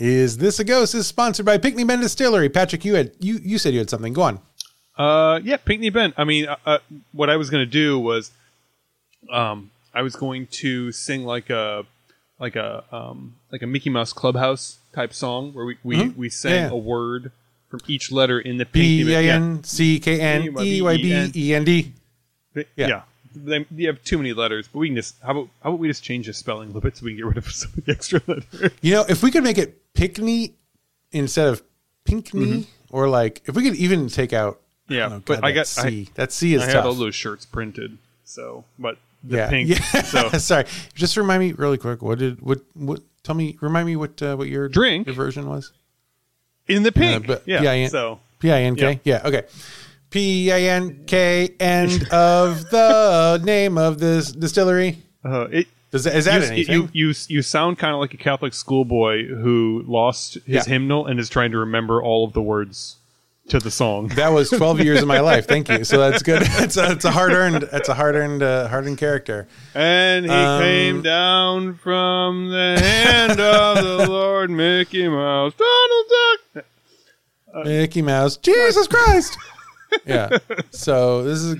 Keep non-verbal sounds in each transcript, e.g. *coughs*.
Is This a Ghost is sponsored by Pinckney Bend Distillery. Patrick, you had you you said you had something. Go on. Uh, yeah, Pinckney Bend. I mean, uh, uh, what I was gonna do was, um, I was going to sing like a, like a, um, like a Mickey Mouse Clubhouse type song where we we, we sang Mm-hmm. Yeah. a word from each letter in the B Pinckney A Bend. N C K N E Y B E N D. Yeah. yeah. yeah. They, you have too many letters, but we can just how about how about we just change the spelling a little bit so we can get rid of some of the extra letters. You know, if we could make it Pickney instead of Pinkney, or like if we could even take out. Mm-hmm. Yeah, oh, God, but I got C. I, that C is I tough. had all those shirts printed, so but the yeah, pink. *laughs* yeah. So *laughs* Sorry, just remind me really quick. What did what what? Tell me, remind me what uh, what your Drink. your version was. in the pink. but- yeah. yeah, yeah. So P I N K. Yeah. Okay. P I N K. End of the name of this distillery. uh, it Does that, is that you, anything? you you you sound kind of like a Catholic schoolboy who lost his Yeah. hymnal and is trying to remember all of the words to the song. that was 12 *laughs* years of my life. Thank you. So that's good. *laughs* It's a, it's a hard earned, it's a hard earned, uh, hard earned character. And he Um, came down from the hand of the *laughs* Lord, Mickey Mouse, Donald Duck. Uh, Mickey Mouse, Jesus Christ. yeah. So this is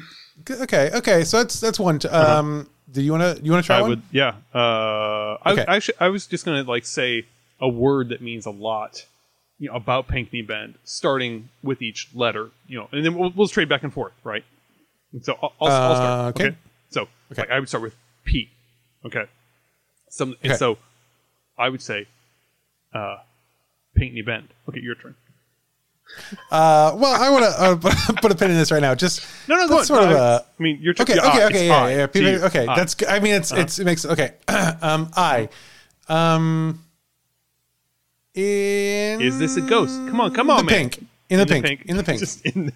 okay. Okay. So that's, that's one. T- um, do you want to, you want to try. I one? would, yeah. Uh, Okay. I actually, I was just gonna like say a word that means a lot, you know, about Pinckney Bend, starting with each letter, you know, and then we'll, we'll trade back and forth, right? And so I'll, I'll, I'll Uh, start. okay. Okay. So Okay. like, I would start with P. Okay. Some and so I would say, uh, Pinckney Bend. Okay, your turn. Uh, well, I want to uh, *laughs* put a pin in this right now. Just No, no, that's on. sort of a. I mean, your turn. Okay, yeah, okay, okay, yeah, yeah, yeah. People- you. okay, I. that's. good. I mean, it's it's it makes okay. *clears throat* um, I, um, in Is this a ghost? Come on, come on, the man. pink, in the pink, in the pink, *laughs* Just in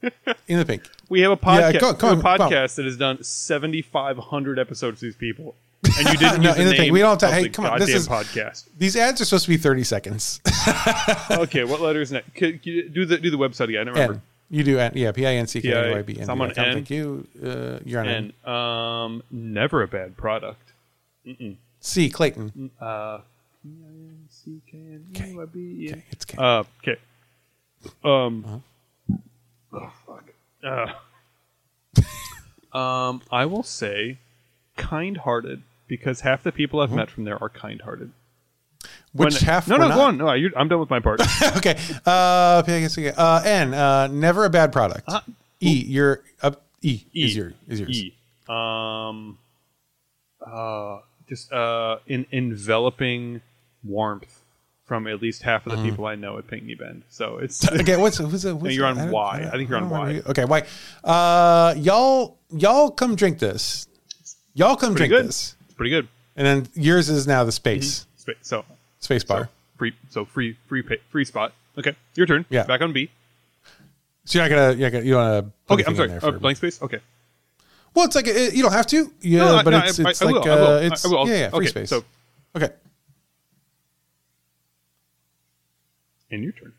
the *laughs* in the pink. We have a Yeah, podcast. go- come we a on, come on. podcast that has done seventy five hundred episodes to these people, *laughs* and you didn't No, use the the thing. name We don't of hey, come on, this is- podcast. These ads are supposed to be thirty seconds. *laughs* Okay, what letter is next? Do the do the website again. I remember. N. You do N. Yeah, P I N C K N Y B N. I'm on D. Thank you. Uh, you're on N. And um, never a bad product. C Clayton. Uh, it's K. Uh, okay. Um. Uh-huh. Oh fuck. Uh, *laughs* um, I will say, kind-hearted because half the people I've met from there are kind-hearted. Which When- half? No, no, not? go on. No, you're, I'm done with my part. *laughs* okay. Uh, P I N C K. Uh, N. Uh, never a bad product. Uh, E. You're up. E, E. is your is yours. E. Um. Uh, just uh, in enveloping warmth from at least half of the people I know at Pinckney Bend. So it's *laughs* Okay, what's who's it? *laughs* What's you're on I Y. don't- I think you're on. Y. Okay, Y. Uh, y'all, y'all come drink this. Y'all come pretty drink good. this, pretty good. and then yours is now the space Spa- So space bar. free. So free. Free. Free spot. Okay, your turn. Yeah. Back on B. So you're not gonna, you're not gonna you want to? Okay, I'm sorry. Uh, blank space. Okay. Well, it's like it, you don't have to. Yeah, No, no, but no, it's I- it's I like will, I will, uh, I- it's I will. yeah, yeah, free Okay, space. so- okay, And your turn.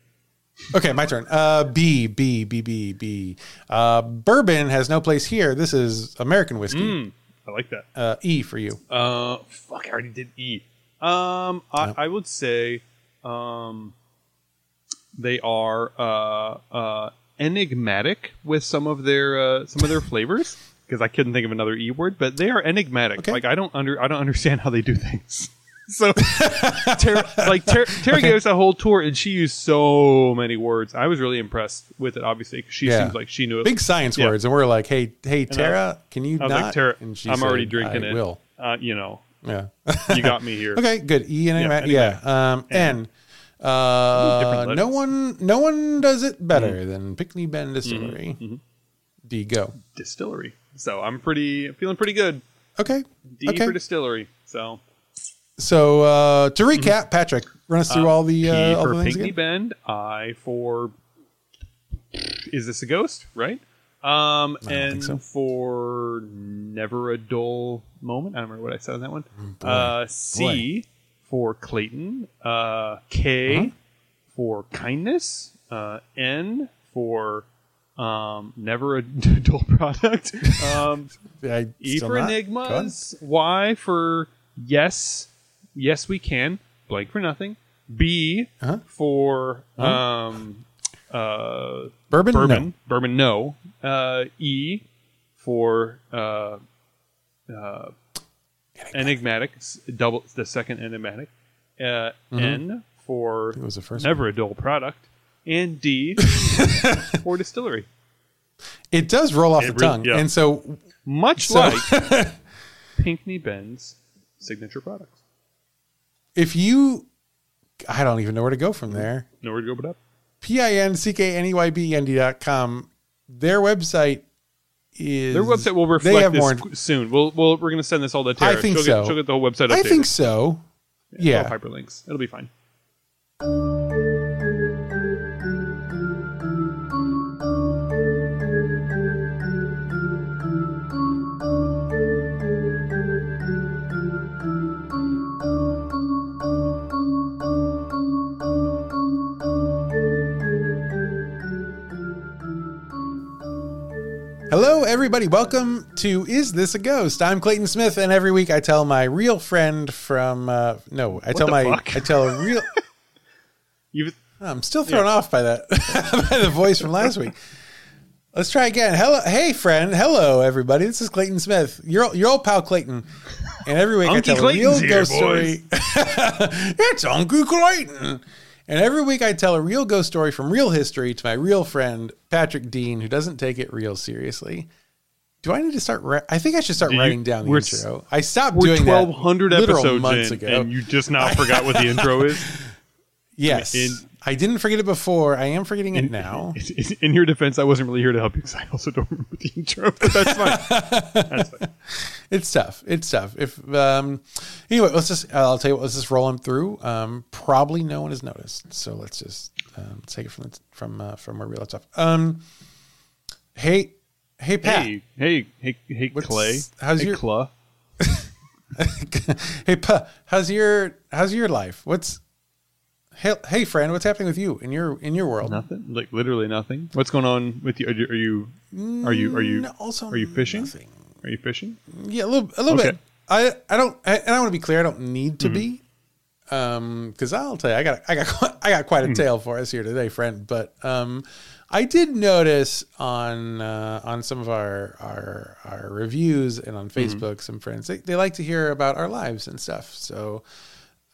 okay, my turn. Uh, B B B B B. Uh, bourbon has no place here. This is American whiskey. I like that. Uh, e for you. Uh, fuck, I already did E. Um, I, I would say, um, they are uh uh enigmatic with some of their uh some of their *laughs* flavors because I couldn't think of another E word, but they are enigmatic. Okay. Like I don't under I don't understand how they do things. So, Tara, like Tara, *laughs* Tara gave us a whole tour, and she used so many words. I was really impressed with it, obviously, because she Yeah. seems like she knew it. Big science Yeah. words, and we're like, hey, hey, Tara, can you I was not? like, Tara, and she I'm already drinking I it. Will. Uh, you know, Yeah. you got me here. *laughs* Okay, good. E and Yeah, yeah, yeah. Um, N. Uh, no one, no one does it better than Pinckney Bend Distillery. Mm-hmm. D go. Distillery. So I'm pretty feeling pretty good. Okay. D okay. for distillery. So so uh, to recap, Patrick, run us through all the uh, all for the Pinckney. Bend. I for is this a ghost? Right. Um, and so. for never a dull moment. I don't remember what I said on that one. Mm, uh, C for Clayton. Uh, K Uh-huh. for kindness. Uh, N for um, never a *laughs* dull product. Um, *laughs* E for not? Enigmas. Y for yes, yes we can. Blank for nothing. B Uh-huh. for um, uh, Bourbon? bourbon. Bourbon, no. Uh, e for uh, uh, enigmatic. s- Double the second enigmatic. Uh, N for Mm-hmm. It was the first never a dull product, and D *laughs* for distillery. It does roll off It the really- tongue. yeah. And so Much So- like *laughs* Pinckney Ben's signature products. If you, I don't even know where to go from there. Nowhere to go but up. P I N C K N E Y B N D dot com. Their website is. Their website will They reflect have this more. soon. We'll, we'll we're going to send this all to Tara. I think she'll so. Get, she'll get the whole website updated. I think so. All Yeah. hyperlinks. It'll be fine. Everybody. Welcome to Is This a Ghost? I'm Clayton Smith, and every week I tell my real friend from. Uh, no, I tell my. fuck? I tell a real. *laughs* You've I'm still thrown off by that *laughs* by the voice from last week. Let's try again. Hello, hey friend. Hello, everybody. This is Clayton Smith. Your your old pal Clayton. And every week I tell a real Clayton's here, ghost story. *laughs* it's Uncle Clayton. And every week I tell a real ghost story from real history to my real friend Patrick Dean, who doesn't take it real seriously. Do I need to start? I think I should start you- writing down the intro. I stopped doing twelve that hundred literal episodes months in, ago. and you just now *laughs* forgot what the intro is. *laughs* yes, in- I didn't forget it before. I am forgetting it now. *laughs* In, in your defense, I wasn't really here to help you because I also don't remember the intro. But that's fine. that's fine. It's tough. It's tough. If um, anyway, let's just. Uh, I'll tell you what. Let's just roll them through. Um, probably no one has noticed. So let's just um, take it from the, from uh, from where we left off. Um, hey, hey, Pat. Hey, hey, hey, hey, What's- Clay. how's hey, your- Cla? *laughs* hey, Pa. How's your How's your life? What's Hey, hey, friend. What's happening with you in your in your world? Nothing. Like literally nothing. What's going on with you? Are you? Are you? Are you? Are you, No, also are you fishing? nothing. Are you fishing? Yeah, a little, a little Okay. bit. I, I don't, I, and I want to be clear. I don't need Mm-hmm. to be, um, because I'll tell you, I got, I got, *laughs* quite- I got quite a Mm. tale for us here today, friend. But um, I did notice on uh, on some of our our our reviews and on Mm-hmm. Facebook, some friends they, they like to hear about our lives and stuff. So.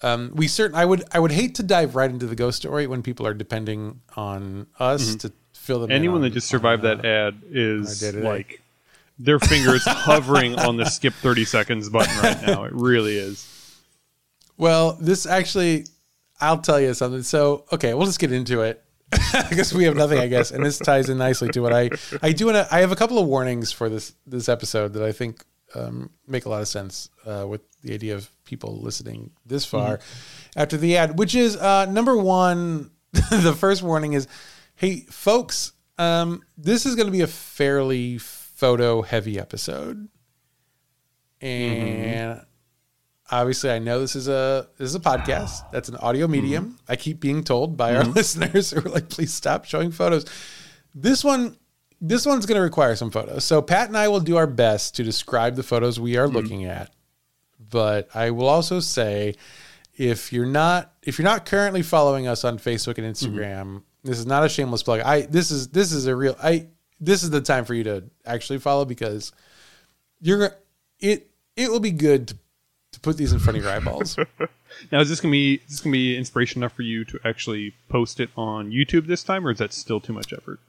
Um, we certain I would I would hate to dive right into the ghost story when people are depending on us to fill them. in Mm-hmm. Anyone on- that just on, survived uh, that ad is like their fingers hovering on the skip 30 seconds button right now. It really is. Well, this actually, I'll tell you something. So, okay, we'll just get into it *laughs* because we have nothing, I guess, and this ties in nicely to what I I do. Want to? I have a couple of warnings for this this episode that I think um, make a lot of sense uh, with the idea of people listening this far after the ad. Which is uh, number one. *laughs* the first warning is, hey, folks, um, this is going to be a fairly photo heavy episode, and obviously i know this is a this is a podcast. That's an audio mm-hmm. medium. I keep being told by our mm-hmm. listeners who are like please stop showing photos. This one this one's going to require some photos. So pat and i will do our best to describe the photos we are mm-hmm. looking at. But i will also say if you're not if you're not currently following us on facebook and instagram this is not a shameless plug. I this is this is a real i this is the time for you to actually follow because you're it it will be good to, to put these in front of your eyeballs *laughs* Now, is this gonna be is this gonna be inspiration enough for you to actually post it on YouTube this time, or is that still too much effort?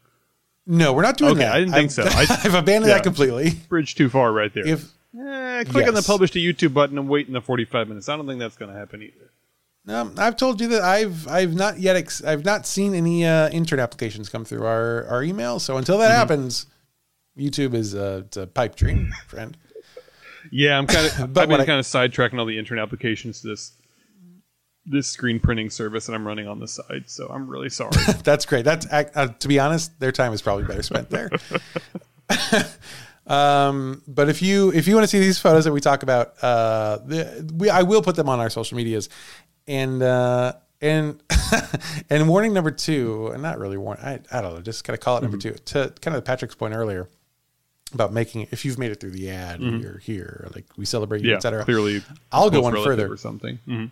no we're not doing Okay, that I didn't think I've- so. I- *laughs* i've abandoned yeah. that completely Bridge too far right there. if Eh, click on the publish to YouTube button and wait in the 45 minutes. I don't think that's gonna happen either. um, i've told you that i've i've not yet ex- i've not seen any uh, intern applications come through our our email so until Mm-hmm. that happens youtube is a, it's a pipe dream *laughs* friend Yeah, I'm kind of. *laughs* I've been kind of sidetracking all the internet applications to this this screen printing service that I'm running on the side. So I'm really sorry. *laughs* That's great. That's uh, to be honest, their time is probably better spent there. *laughs* um, but if you if you want to see these photos that we talk about, uh, the, we I will put them on our social medias, and uh, and and warning number two, and not really warning. I I don't know, just kind of call it number two to kind of Patrick's point earlier about making it, if you've made it through the ad, you're here, like we celebrate you, yeah, etc. clearly. I'll go one further. or something. Mhm.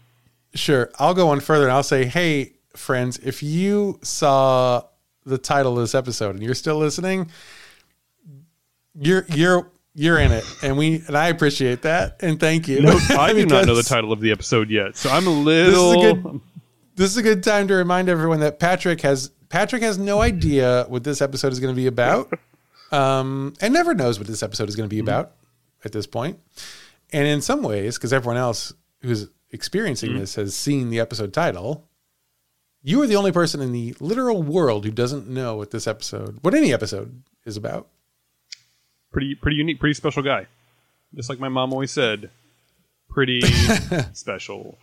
Sure. I'll go one further and I'll say, hey, friends, if you saw the title of this episode and you're still listening, you're you're you're in it, and we and I appreciate that, and thank you. No, *laughs* I do not know the title of the episode yet, so I'm a This is a little. good. This is a good time to remind everyone that Patrick has Patrick has no idea what this episode is going to be about, *laughs* um, and never knows what this episode is going to be about at this point. And in some ways, because everyone else who's experiencing this has seen the episode title, you are the only person in the literal world who doesn't know what this episode, what any episode is about. pretty pretty unique, pretty special guy. Just like my mom always said, pretty *laughs* special.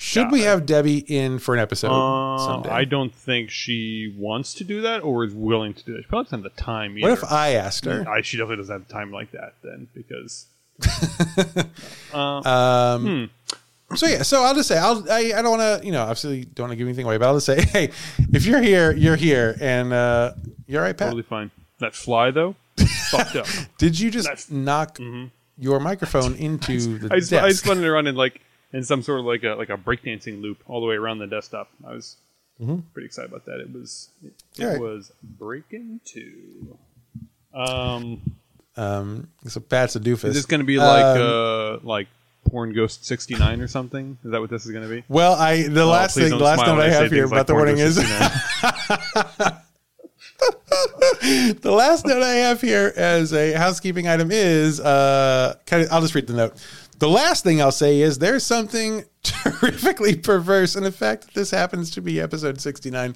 Should we have Debbie in for an episode Uh, someday? I don't think she wants to do that or is willing to do that. She probably doesn't have the time either. what if I asked her? I, she definitely doesn't have time like that then because *laughs* Um, So yeah, so I'll just say I'll I, I don't want to you know obviously don't want to give anything away, but I'll just say *laughs* hey, if you're here, you're here, and uh, you're all right, Pat. totally fine. That fly though, fucked up. *laughs* Did you just That's- knock your microphone into the I just, desk? I just spun it around in like in some sort of like a like a breakdancing loop all the way around the desktop. I was pretty excited about that. It was it, it All right. was breaking two. Um, um, so Pat's a doofus. is this going to be like Um, uh like Porn Ghost sixty nine or something? Is that what this is going to be? well, I the last thing, the last note when I have here things about like the Porn warning is *laughs* the last note I have here as a housekeeping item is uh, kind of, I'll just read the note. The last thing I'll say is there's something *laughs* terrifically perverse in the fact that this happens to be episode 69.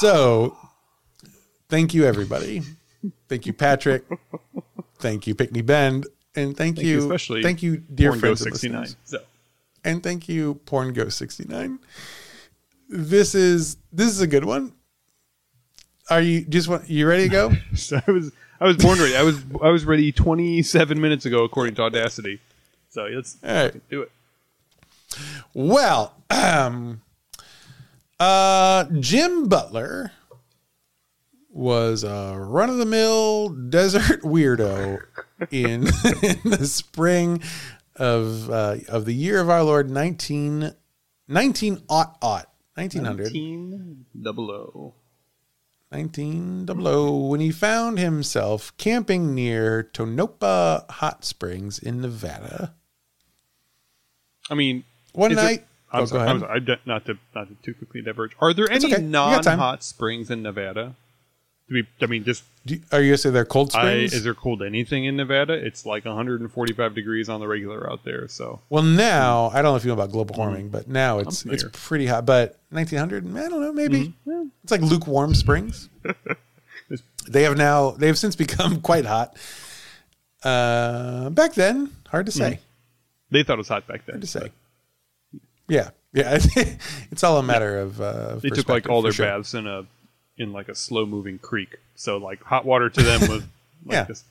So, thank you, everybody. Thank you, Patrick. Thank you, Pinckney Bend. And thank, Thank you, you, especially thank you, dear Porn friends Ghost and sixty nine. listeners. So. and thank you, Porn Go 69. This is this is a good one. Are you just want you ready to go? *laughs* So I was I was born ready. I was I was ready 27 minutes ago according to Audacity. So let's right. do it. Well, *clears throat* um, uh, Jim Butler was a run of the mill desert *laughs* weirdo in, *laughs* in the spring of uh, of the year of our Lord 19, 19 aught aught 1900 19 double O. 1900 when he found himself camping near Tonopah Hot Springs in Nevada. I mean, One is there- night, I'm oh, sorry, go ahead. I'm sorry. Not to not to too quickly diverge. Are there any okay. You got time. non-hot springs in Nevada? Do we? I mean, just Do, are you gonna say they're cold I, springs? is there cold anything in Nevada? It's like 145 degrees on the regular out there. So Well, now I don't know if you know about global warming, but now it's it's. Mm-hmm. pretty hot. But 1900, I don't know, maybe it's like lukewarm springs. *laughs* they have now they have since become *laughs* quite hot. Uh, back then, hard to say. They thought it was hot back then. To say. Yeah, yeah. *laughs* it's all a matter of. Uh, They took like all their sure. baths in a in like a slow moving creek. So like hot water to them was *laughs* like Yeah. this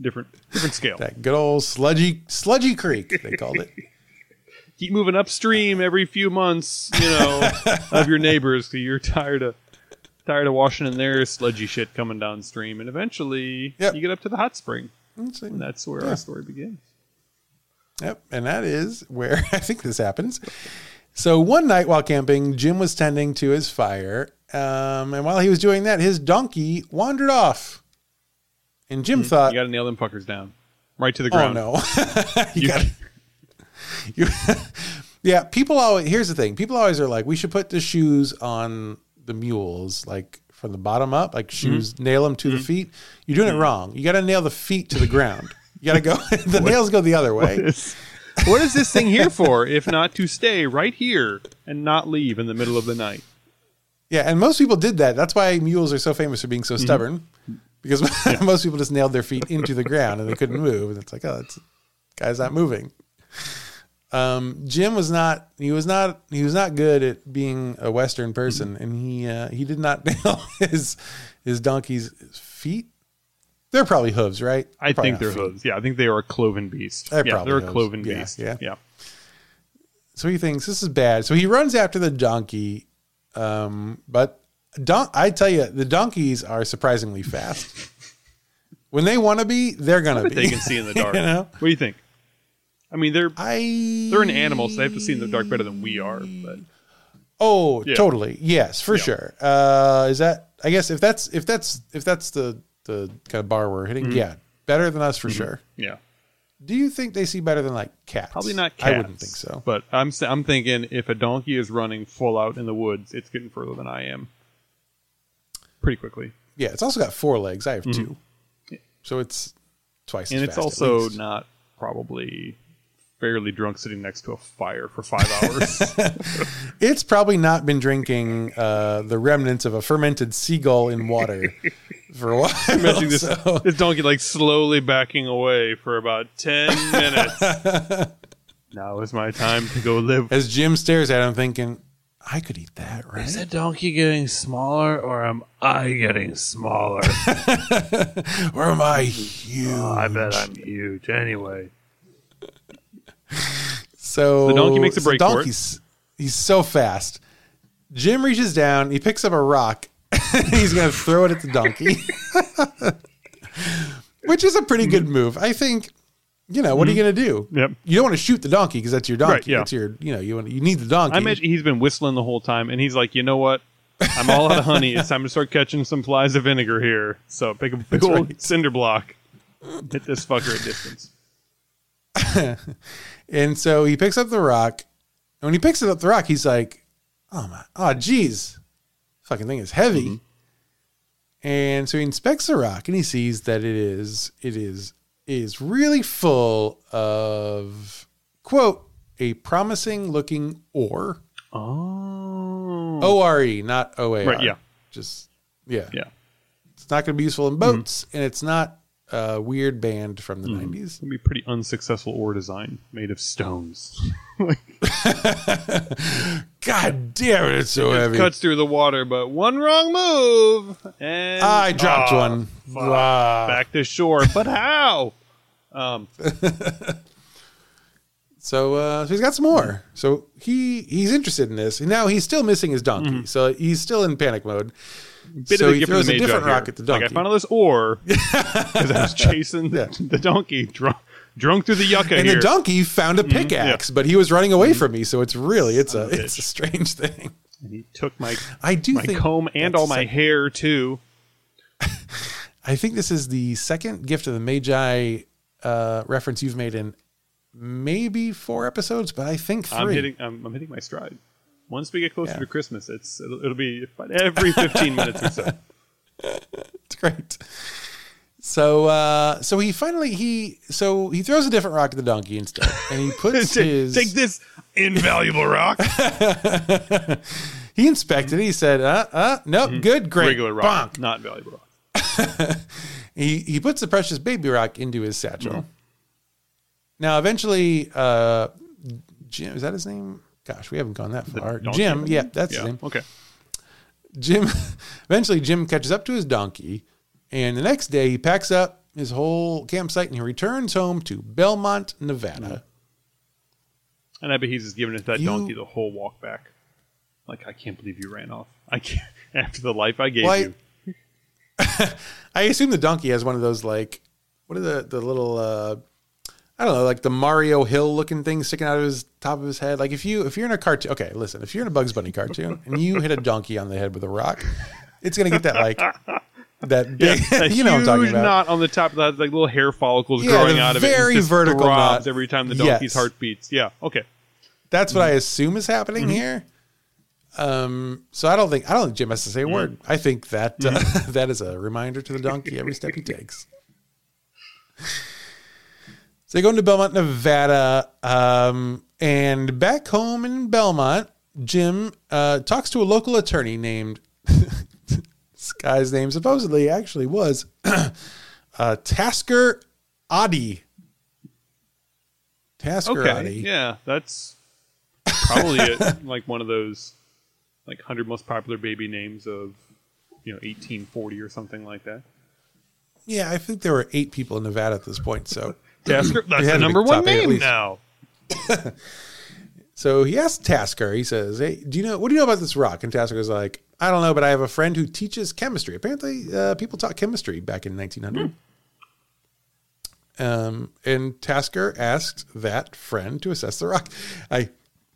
different different scale. That good old sludgy sludgy creek they called it. *laughs* Keep moving upstream every few months, you know, of your neighbors because you're tired of tired of washing in their sludgy shit coming downstream, and eventually Yep. you get up to the hot spring, and that's where Yeah. our story begins. Yep, and that is where *laughs* I think this happens. So one night while camping, Jim was tending to his fire, um, and while he was doing that, his donkey wandered off. And Jim hmm, thought, You got to nail them fuckers down, right to the oh, ground. "Oh no, *laughs* you, You- got *laughs* you." yeah, people always. Here's the thing: people always are like, "We should put the shoes on the mules, like from the bottom up, like hmm. shoes, nail them to the hmm. feet." You're doing it wrong. You got to nail the feet to the ground. You got to go. *laughs* the nails go the other way. *laughs* what is this thing here for, if not to stay right here and not leave in the middle of the night? Yeah, and most people did that. That's why mules are so famous for being so stubborn, because *laughs* most people just nailed their feet into the ground and they couldn't move. And it's like, oh, it's guy's not moving. Um, Jim was not. He was not. He was not good at being a Western person, and he uh, he did not nail his his donkey's feet. They're probably hooves, right? I Probably think they're feet. hooves. Yeah, I think they are a cloven beast. They're yeah, probably they're a cloven Yeah, beast. yeah. yeah. So he thinks this is bad. So he runs after the donkey. Um, but don- I tell you, the donkeys are surprisingly fast. *laughs* when they want to be, they're gonna be. They can see in the *laughs* dark. you know? What do you think? I mean, they're I they're an animal, so they have to see in the dark better than we are. But Oh, Yeah. totally. Yes, for Yeah. sure. Uh, is that? I guess if that's if that's if that's the the kind of bar we're hitting, Mm-hmm. yeah, better than us for sure. yeah, Do you think they see better than like cats? probably not. Cats, I wouldn't think so. But I'm I'm thinking if a donkey is running full out in the woods, it's getting further than I am. Pretty quickly, Yeah, it's also got four legs. I have two, so it's twice. Mm-hmm. and as it's also not probably fairly drunk sitting next to a fire for five hours. *laughs* It's probably not been drinking uh, the remnants of a fermented seagull in water for a while. *laughs* Imagine this, *laughs* so- this donkey like slowly backing away for about ten minutes. now is my time to go live. as Jim stares at him, thinking, "I could eat that, right?" Is the donkey getting smaller, or am I getting smaller? Or am I huge? I bet I'm huge anyway. *laughs* So The donkey makes a so break for it. donkey's, He's so fast. Jim reaches down, he picks up a rock, and *laughs* he's going to throw it at the donkey, *laughs* which is a pretty good move. I think. You know what are you going to do? Mm-hmm. Yep. You don't want to shoot the donkey because that's your donkey. Right, yeah. That's your. You know you want you need the donkey. I imagine he's been whistling the whole time, and he's like, you know what? I'm all out of honey. It's time to start catching some flies of vinegar here. So pick a big old right. cinder block, hit this fucker at distance. And so he picks up the rock. And when he picks it up the rock, he's like, "Oh my, oh geez, fucking thing is heavy." Mm-hmm. And so he inspects the rock, and he sees that it is it is is really full of quote a promising looking ore. Oh, O R E, not O A R. Right, yeah. Just yeah. yeah. It's not going to be useful in boats, and it's not a weird band from the 90s. It's gonna be pretty unsuccessful ore design made of stones. *laughs* *laughs* God damn it, it's so heavy. Cuts through the water, but one wrong move, and I dropped Ah, one. Ah. back to shore. But how? Um, *laughs* So, uh, so he's got some more. So he he's interested in this. And now he's still missing his donkey. So he's still in panic mode. Mm-hmm. bit so of a he gift throws a different here. rock at the Like donkey. I found all this ore *laughs* because I was chasing Yeah. *laughs* the donkey drunk, drunk through the yucca and here. the donkey found a pickaxe, but he was running away from me. So it's really it's a a it's a strange thing. and he took my I do my comb and all my sec- hair too. *laughs* I think this is the second gift of the Magi uh, reference you've made in maybe four episodes, but I think 3 I'm hitting. I'm, I'm hitting my stride. Once we get closer Yeah. to Christmas, it's it'll, it'll be every 15 *laughs* minutes or so. It's great. So uh, so he finally he so he throws a different rock at the donkey instead, and he *laughs* puts Take, his take this invaluable rock. *laughs* he inspected it. He said, uh, uh, nope, good, great, Mm-hmm. Regular rock, bonk. not valuable rock. He he puts the precious baby rock into his satchel. Mm-hmm. Now, eventually, uh, Jim is that his name? Gosh, we haven't gone that far. Jim, yeah, that's Yeah. name. Okay. Jim. *laughs* Eventually, Jim catches up to his donkey, and the next day he packs up his whole campsite and he returns home to Belmont, Nevada. And I bet he's just giving it that You- donkey the whole walk back. Like I can't believe you ran off. I can't *laughs* after the life I gave Why- you. *laughs* I assume the donkey has one of those like what are the the little uh I don't know, like the Mario Hill looking thing sticking out of his top of his head. Like if you if you're in a cartoon okay, listen, if you're in a Bugs Bunny cartoon and you hit a donkey on the head with a rock, it's gonna get that like that *laughs* big A *laughs* you know what I'm talking about. knot on the top of that, like little hair follicles Yeah, growing out of it. very vertical knot. every time the donkey's Yes. heart beats. Yeah. Okay. That's what I Mm-hmm. assume is happening here. Um, so I don't think I don't think Jim has to say a word. Mm-hmm. I think that uh, *laughs* that is a reminder to the donkey every step he takes. So they go into Belmont, Nevada, um, and back home in Belmont, Jim uh, talks to a local attorney named. *laughs* this guy's name supposedly actually was *clears throat* uh, Tasker Oddie. Tasker Okay. Oddie. Yeah, that's probably it, *laughs* like one of those like hundred most popular baby names of you know 1840 or something like that. Yeah, I think there were eight people in Nevada at this point. So, *laughs* Tasker, that's the number one eight at name now. *laughs* so he asked Tasker. He says, "Hey, do you know what do you know about this rock?" And Tasker's like, "I don't know, but I have a friend who teaches chemistry. Apparently, uh, people taught chemistry back in 1900." Um, and Tasker asked that friend to assess the rock. I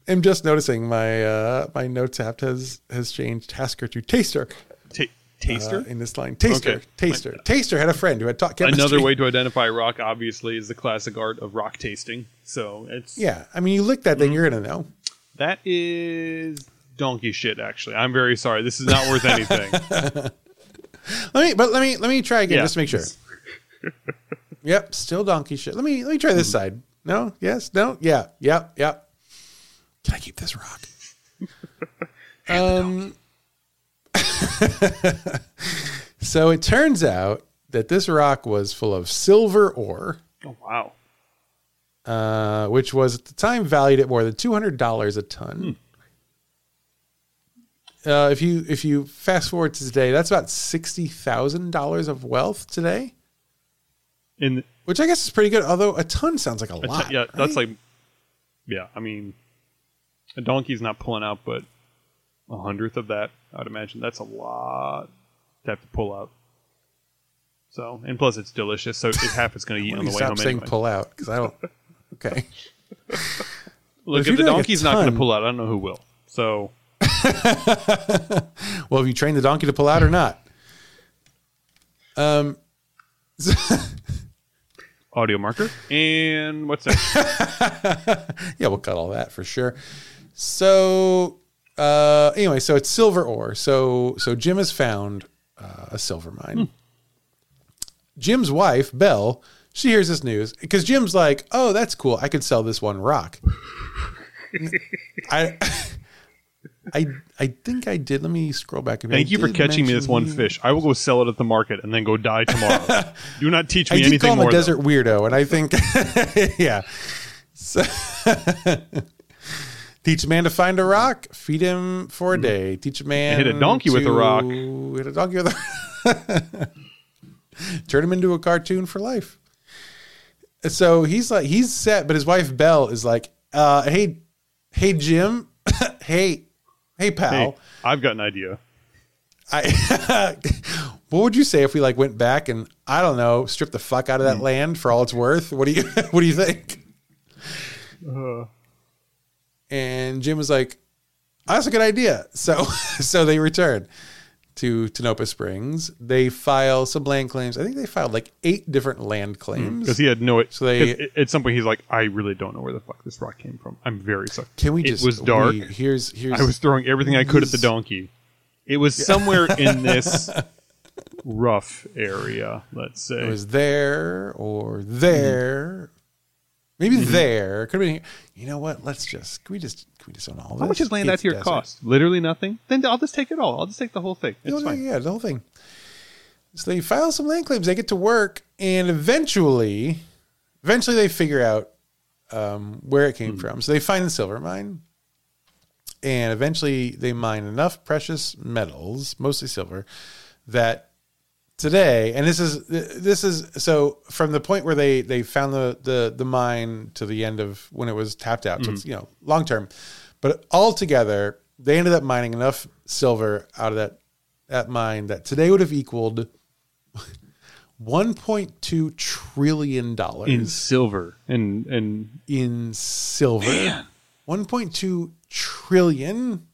am just noticing my uh, my notes app has has changed Tasker to Taster Ta- taster. uh, in this line. Taster, Okay. Taster, Taster had a friend who had taught chemistry. Another way to identify rock, obviously, is the classic art of rock tasting. So it's Yeah, I mean, you lick that thing, you're gonna know. that is donkey shit. Actually, I'm very sorry. This is not worth anything. *laughs* Let me, but let me let me try again Yeah. just to make sure. *laughs* yep, still donkey shit. Let me let me try this side. No, yes, no, yeah, yep, yep. Can I keep this rock? *laughs* um. *laughs* so it turns out that this rock was full of silver ore, oh wow. uh, which was at the time valued at more than two hundred dollars a ton. Uh, if you if you fast forward to today, that's about sixty thousand dollars of wealth today. In Which I guess is pretty good, although a ton sounds like a a lot. yeah, that's like yeah. I mean, a donkey's not pulling out, but a hundredth of that, I'd imagine that's a lot to have to pull out. So, and plus it's delicious, so half it's going *laughs* to eat on the way stop home saying anyway. pull out because I don't. *laughs* Okay. Look, if if the donkey's not going to pull out, I don't know who will. So, *laughs* well, have you trained the donkey to pull out or not? Um. audio marker, and what's that? yeah, we'll cut all that for sure. So, uh, anyway, so it's silver ore. So, so Jim has found uh, a silver mine. Jim's wife, Belle, she hears this news because Jim's like, "Oh, that's cool. I could sell this one rock." I, *laughs* I, I think I did. Let me scroll back. If I Thank you for catching me this one he- fish. I will go sell it at the market and then go die tomorrow. *laughs* Do not teach I me did anything call him more. a though. desert weirdo, and I think, *laughs* yeah. So, teach a man to find a rock, feed him for a day. Teach a man Hit a donkey with a rock. Hit a donkey with a *laughs* turn him into a cartoon for life. So he's like he's set, but his wife Belle is like, uh, "Hey, hey Jim, *coughs* hey, hey pal." Hey, I've got an idea. I *laughs* what would you say if we like went back and I don't know, stripped the fuck out of that land for all it's worth? What do you *laughs* what do you think? Uh, And Jim was like, oh, "That's a good idea." So *laughs* so they return to Tonopah Springs. They file some land claims. I think they filed like eight different land claims. Mm, because he had no. So they- at some point he's like, I really don't know where the fuck this rock came from. I'm very sorry. Can we It just was dark. we- here's here's I was throwing everything I could at the donkey. It was somewhere in *laughs* this rough area. Let's say. it was there or there. Mm-hmm. Maybe Mm-hmm. there. Could have been. You know what? Let's just. Can we just? Can we just own all this? How much is land out to your desert. cost? Literally nothing. Then I'll just take it all. I'll just take the whole thing. It's No, no, fine. Yeah, the whole thing. So they file some land claims. They get to work, and eventually, eventually they figure out um, where it came from. So they find the silver mine, and eventually they mine enough precious metals, mostly silver, that today, and this is this is so from the point where they they found the the the mine to the end of when it was tapped out. So it's mm-hmm. you know long term, but altogether they ended up mining enough silver out of that that mine that today would have equaled *laughs* 1.2 trillion dollars In silver and and in silver. 1.2 trillion.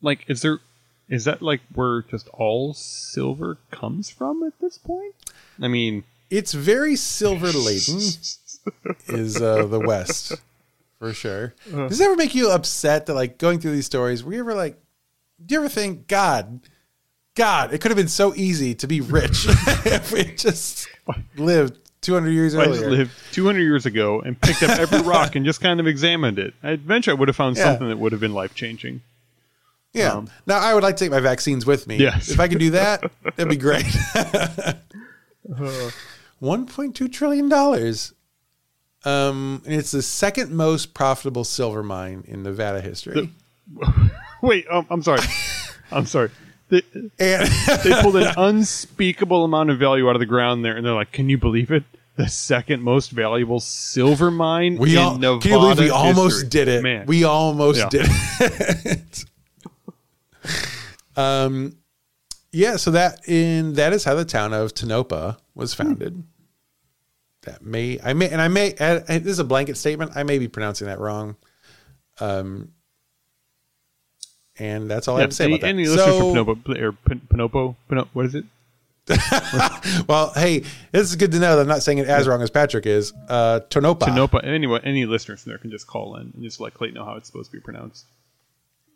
like, is there? Is that like where just all silver comes from at this point? I mean, It's very silver laden. *laughs* is uh, the West for sure. Does it ever make you upset that like going through these stories? Were you ever like, do you ever think, God, God, it could have been so easy to be rich *laughs* if we just lived 200 years if I earlier? lived 200 years ago and picked up every *laughs* rock and just kind of examined it. I eventually I would have found Yeah. something that would have been life changing. Yeah. Um, now I would like to take my vaccines with me. Yes. If I could do that, *laughs* that'd be great. *laughs* One point two trillion dollars. Um, and it's the second most profitable silver mine in Nevada history. *laughs* Wait, um, I'm sorry. I'm sorry. They, they pulled an unspeakable amount of value out of the ground there, and they're like, "Can you believe it? The second most valuable silver mine we in all Nevada can you believe we almost did it? Man, We almost Yeah. did it. Um, yeah. So that in that is how the town of Tonopah was founded. that may I may and I may and this is a blanket statement. I may be pronouncing that wrong. Um, and that's all I have to say any, about that. any listeners So- from Pinopo, or Pinopo, Pino- what is it? *laughs* well, hey, this is good to know that I'm not saying it as wrong as Patrick is. Uh, Tonopah. Pinopa. Anyway, any listeners from there can just call in and just let Clayton know how it's supposed to be pronounced.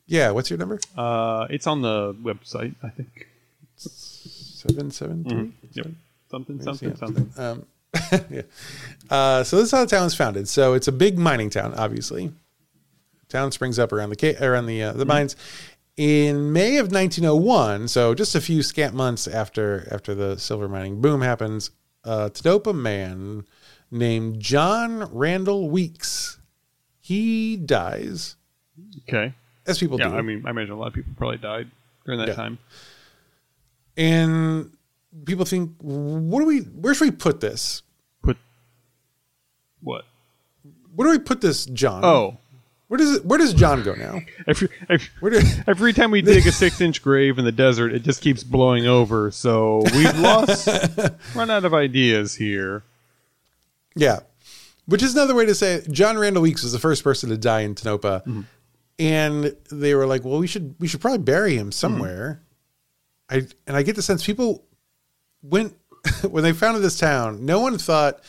Yeah, what's your number? Uh, it's on the website, I think. Seven seven three. Yep. Something, something, Yeah. something. Um, *laughs* yeah. Uh, so this is how the town is founded. So it's a big mining town, obviously. Town springs up around the around the uh, the mines. In May of 1901, so just a few scant months after after the silver mining boom happens, a Tonopah man named John Randall Weeks, he dies, Okay. As people Yeah, do. I mean, I imagine a lot of people probably died during that Yeah. time. and people think, what do we? Where should we put this? Put what? Where do we put this, John? Oh, where does it? Where does John go now? *laughs* every every, do? every time we dig a six-inch grave in the desert, it just keeps blowing over. So we've lost, *laughs* run out of ideas here. Yeah. Which is another way to say it. John Randall Weeks was the first person to die in Tonopah. Mm-hmm. And they were like, well, we should we should probably bury him hmm. somewhere. I and I get the sense people went *laughs* when they founded this town, no one thought,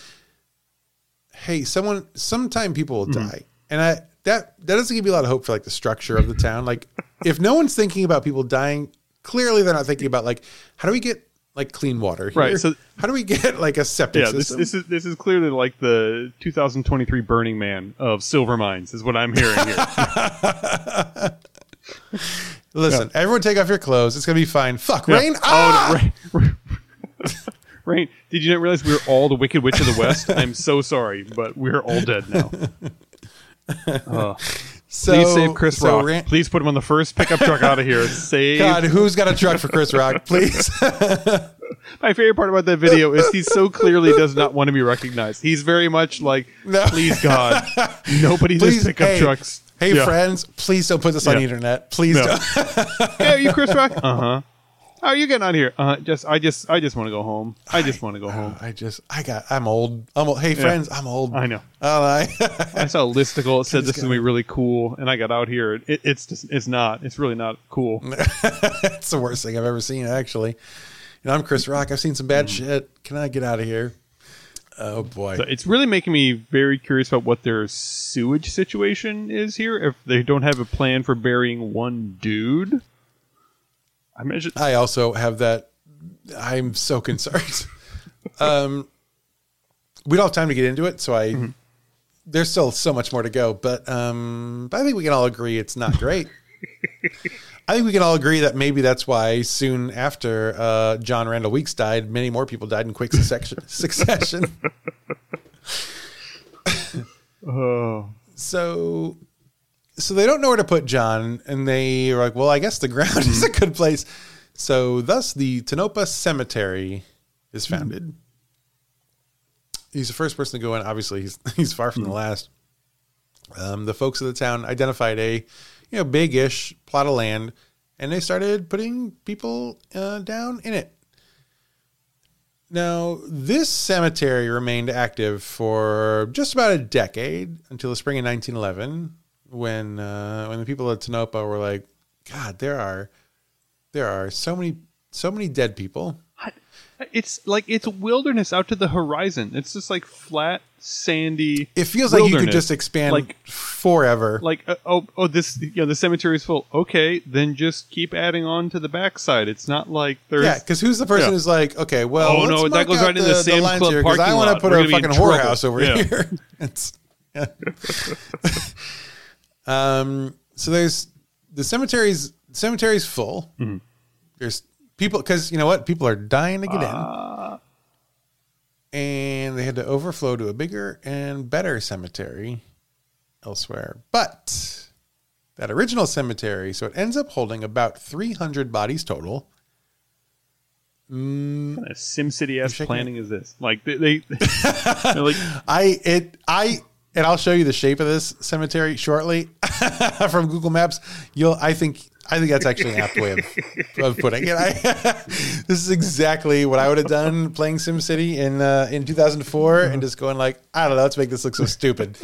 hey, someone sometime people will hmm. die. And I that that doesn't give you a lot of hope for like the structure of the town. Like if no one's thinking about people dying, clearly they're not thinking about like how do we get like clean water here? Right, so- *laughs* how do we get like a septic Yeah, this, system? this is this is clearly like the 2023 Burning Man of silver mines, is what I'm hearing here. *laughs* Listen, everyone take off your clothes. It's gonna be fine. Fuck rain. Ah! Oh, rain, rain, *laughs* rain. Did you not realize we are all the Wicked Witch of the West? I'm so sorry, but we're all dead now. Oh. So, Please save Chris so Rock. Ran- Please put him on the first pickup truck out of here. *laughs* Save. God, who's got a truck for Chris Rock? Please. *laughs* My favorite part about that video is he so clearly does not want to be recognized. He's very much like, No. please God, *laughs* nobody please, does pickup hey, trucks. Hey, Yeah. friends, please don't put this on the internet. Please No. don't. Hey, are you Chris Rock? Uh huh. How are you getting out of here? Uh, just I just I just want to go home. I just want to go home. I just, I got, I'm old. I'm old. Hey, friends, I'm old. I know. Oh, I, I saw a listicle. It *laughs* said this is gonna be really cool, and I got out here. It, it's just it's not. It's really not cool. *laughs* it's the worst thing I've ever seen, actually. You know, I'm Chris Rock. I've seen some Mm. bad shit. Can I get out of here? Oh boy. So it's really making me very curious about what their sewage situation is here. If they don't have a plan for burying one dude, I imagine. I also have that. I'm so concerned. *laughs* um, we don't have time to get into it, so I. Mm-hmm. There's still so much more to go, but um, but I think we can all agree it's not great. *laughs* I think we can all agree that maybe that's why soon after uh, John Randall Weeks died, many more people died in quick succession. *laughs* succession. Oh, so so they don't know where to put John, and they are like, well, I guess the ground *laughs* is a good place. So thus the Tonopah Cemetery is founded. He's the first person to go in. Obviously, he's *laughs* he's far from the last. Um, the folks of the town identified a you know big-ish plot of land, and they started putting people uh, down in it. Now, this cemetery remained active for just about a decade until the spring of 1911, when uh, when the people at Tonopah were like, "God, there are there are so many so many dead people." it's like it's wilderness out to the horizon. It's just like flat, sandy. It feels like you could just expand Like- forever. like uh, oh oh this you know the cemetery is full. Okay, then just keep adding on to the backside. It's not like there's yeah, because who's the person Yeah. who's like, okay, well, Oh, no, that goes right into the Sam's lines Club here 'cause I parking want to put We're a gonna be in fucking whorehouse over Yeah. here. *laughs* it's yeah. *laughs* um. So there's the cemetery's cemetery's full. Mm-hmm. There's people because you know what people are dying to get Ah. in, and they had to overflow to a bigger and better cemetery elsewhere. But that original cemetery, so it ends up holding about 300 bodies total. What kind of SimCity shaking planning is this? Like they, they *laughs* they're like *laughs* I it I and I'll show you the shape of this cemetery shortly *laughs* from Google Maps. You'll I think I think that's actually an apt way of, of putting it. I, *laughs* this is exactly what I would have done playing SimCity in uh, in 2004 and just going like, I don't know, let's make this look so stupid.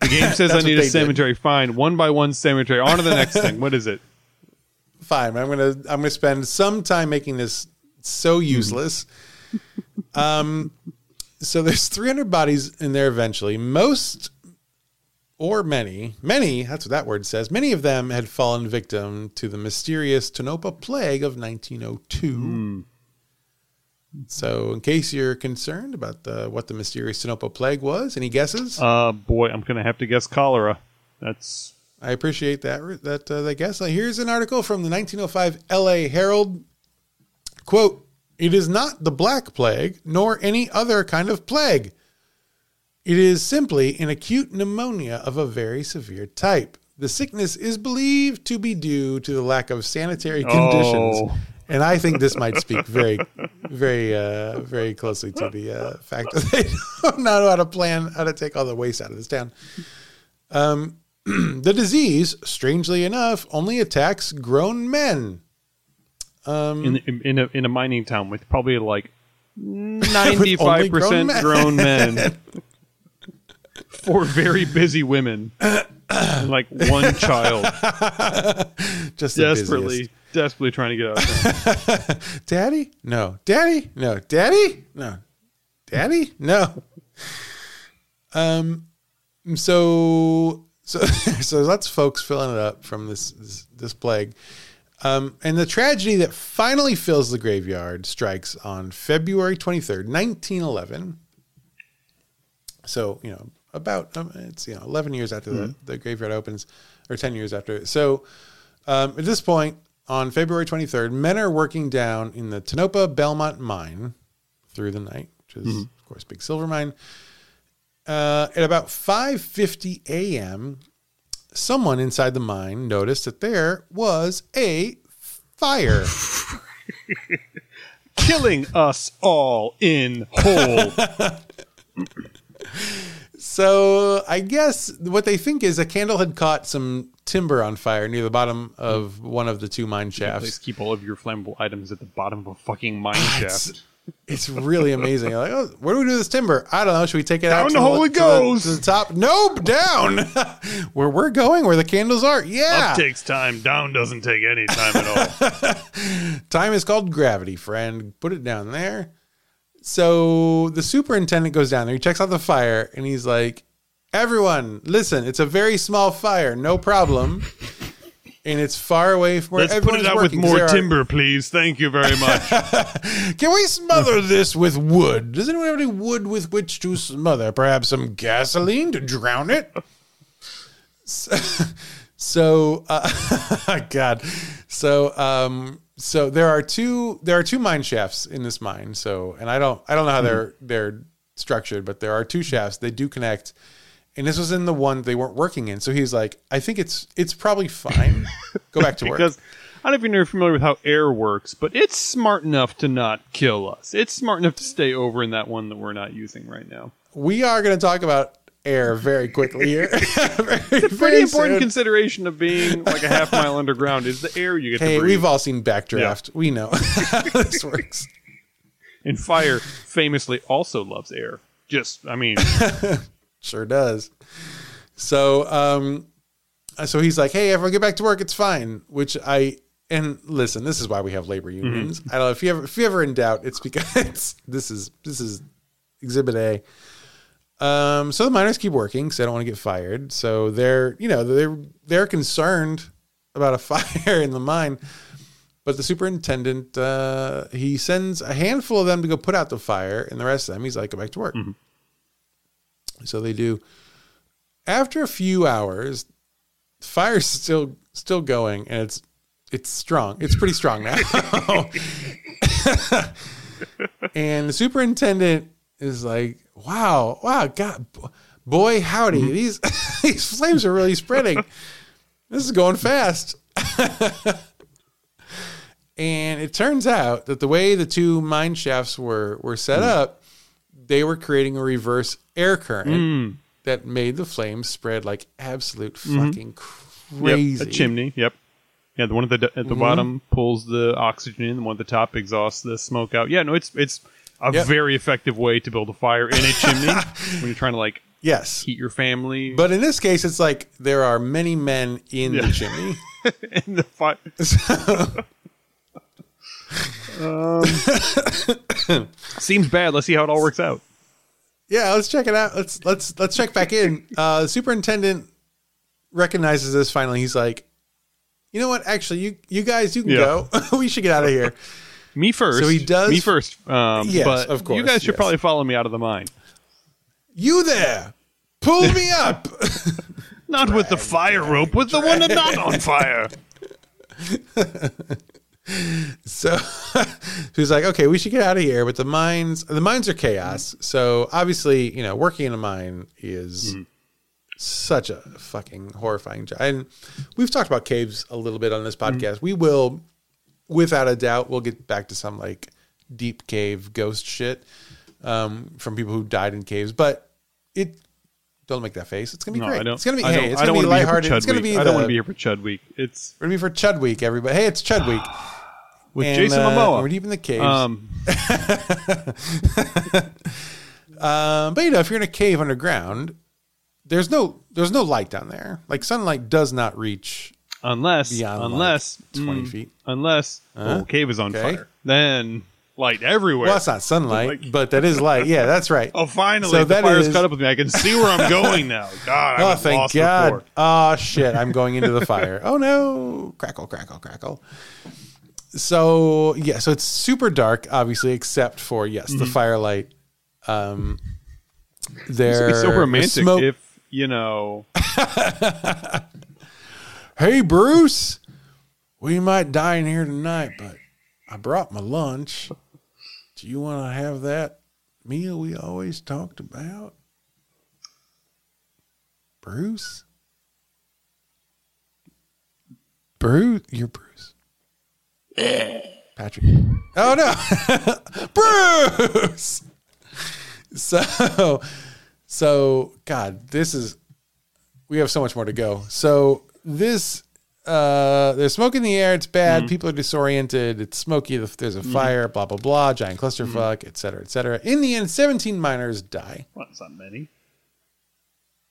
The game says I need a they did. cemetery. Fine, one by one cemetery. On to the next thing. What is it? Fine, I'm gonna I'm gonna spend some time making this so useless. um, so there's 300 bodies in there eventually. Most or many, many, that's what that word says. Many of them had fallen victim to the mysterious Tonopah plague of 1902. So, in case you're concerned about the what the mysterious Tonopah plague was, any guesses? Uh, boy, I'm gonna have to guess cholera. That's I appreciate that that uh, that guess. Uh, here's an article from the 1905 L.A. Herald. Quote: It is not the Black Plague, nor any other kind of plague. It is simply an acute pneumonia of a very severe type. The sickness is believed to be due to the lack of sanitary conditions. Oh. And I think this might speak very, very, uh, very closely to the uh, fact that they *laughs* don't know how to plan how to take all the waste out of this town. Um, *clears throat* the disease, strangely enough, only attacks grown men. In in in a, in a mining town with probably like *laughs* ninety Only five grown percent men. grown men. *laughs* For very busy women, and *coughs* like one child, Just desperately, desperately trying to get out. Of. *laughs* Daddy? No. Daddy? No. Daddy? No. Daddy? No. Um so so so lots of folks filling it up from this this, this plague. Um, and the tragedy that finally fills the graveyard strikes on February 23rd, 1911. So, you know, about um, it's you know 11 years after the, the graveyard opens or 10 years after. So, um, at this point, on February 23rd, men are working down in the Tonopah Belmont mine through the night, which is of course big silver mine. Uh, at about 5:50 a.m., someone inside the mine noticed that there was a fire. *laughs* Killing us all in whole. *laughs* so I guess what they think is a candle had caught some timber on fire near the bottom of one of the two mine Please shafts. keep all of your flammable items at the bottom of a fucking ah, mine It's, shaft. It's really amazing. You're like, oh, where do we do this timber? I don't know. Should we take it out Down to the hole it to goes. to the top? Nope, down. *laughs* where we're going, where the candles are. Yeah, Up takes time. Down doesn't take any time at all. *laughs* Time is called gravity, friend. Put it down there. So the superintendent goes down there. He checks out the fire and he's like, Everyone, listen, it's a very small fire, no problem. And it's far away from where Let's put it out with more are- timber, please. Thank you very much. *laughs* Can we smother this with wood? Does anyone have any wood with which to smother? Perhaps some gasoline to drown it? So, *laughs* so uh, *laughs* God. So um so there are two there are two mine shafts in this mine. So and I don't I don't know how they're they're structured, but there are two shafts. They do connect. And this was in the one they weren't working in. So he's like, I think it's it's probably fine. Go back to *laughs* work. because I don't know if you're familiar with how air works, but it's smart enough to not kill us. It's smart enough to stay over in that one that we're not using right now. we are going to talk about air very quickly here. *laughs* *laughs* very, Pretty important soon. consideration of being like a half mile underground is the air you get Hey, to breathe. we've all seen Backdraft. We know how this works. and fire famously also loves air. Just, I mean, Sure does. So, um, so he's like, "Hey, if I get back to work, it's fine." Which I and listen, this is why we have labor unions. I don't know if you ever if you ever in doubt, it's because *laughs* this is this is Exhibit A. Um, so the miners keep working because they don't want to get fired. So they're you know they're they're concerned about a *laughs* fire in the mine. But the superintendent, uh, he sends a handful of them to go put out the fire, and the rest of them, he's like, go back to work. So they do. After a few hours, the fire's still still going, and it's it's strong. It's pretty strong now. *laughs* and the superintendent is like, "Wow, wow, God, boy, howdy! Mm-hmm. These *laughs* these flames are really spreading. This is going fast." *laughs* and it turns out that the way the two mine shafts were were set mm. up, they were creating a reverse air current that made the flames spread like absolute fucking yep, crazy. a chimney. Yep. Yeah, the one at the at the Mm-hmm. bottom pulls the oxygen in. The one at the top exhausts the smoke out. Yeah, no, it's it's a Yep. very effective way to build a fire in a chimney *laughs* when you're trying to like Yes. heat your family. But in this case, it's like there are many men in Yeah. the chimney. *laughs* in the fire. *laughs* um, *coughs* seems bad. Let's see how it all works out. Yeah, let's check it out. Let's let's let's check back in. Uh, the superintendent recognizes this finally. He's like, you know what? Actually, you you guys, you can Yeah. go. *laughs* we should get out of here. Me first. So he does- Me first. Um, Yes, but of course, You guys should yes. probably follow me out of the mine. You there? Pull me up. *laughs* *laughs* Not with the fire rope, with the one that's not on fire. So *laughs* he's like, okay, we should get out of here. But the mines, the mines are chaos. So obviously, you know, working in a mine is such a fucking horrifying job. And we've talked about caves a little bit on this podcast. We will, without a doubt, we'll get back to some like deep cave ghost shit um, from people who died in caves. But it don't make that face. It's gonna be No, great. I don't. It's gonna be. Hey, it's gonna be lighthearted. It's gonna be. I don't want to be here for Chud Week. It's We're gonna be for Chud Week, everybody. Hey, it's Chud Week. *sighs* *laughs* with And, Jason uh, Momoa. We're deep in the caves. Um, *laughs* Um, but you know, if you're in a cave underground, there's no there's no light down there. Like sunlight does not reach unless, beyond like, unless, 20 mm, feet. unless the whole cave is on Okay. fire, then light everywhere. Well, that's not sunlight, Like- but that is light. Yeah, that's right. *laughs* oh, finally, So the fire's is- caught up with me. I can see where I'm *laughs* going now. God, I oh, thank lost God. before. Oh shit, I'm going into the fire. Oh no. Crackle, crackle, crackle. So yeah, so it's super dark, obviously, except for yes, the firelight. Um there It's so romantic smoke- if you know. *laughs* Hey Bruce, we might die in here tonight, but I brought my lunch. Do you want to have that meal we always talked about? Bruce? Bruce, you're Bruce. Patrick. Oh no. *laughs* Bruce. So so god, this is we have so much more to go. So this uh there's smoke in the air, it's bad, mm. people are disoriented, it's smoky, there's a mm. fire, blah blah blah, giant clusterfuck, mm. et cetera, et cetera. In the end, 17 miners die. Well, that's not many.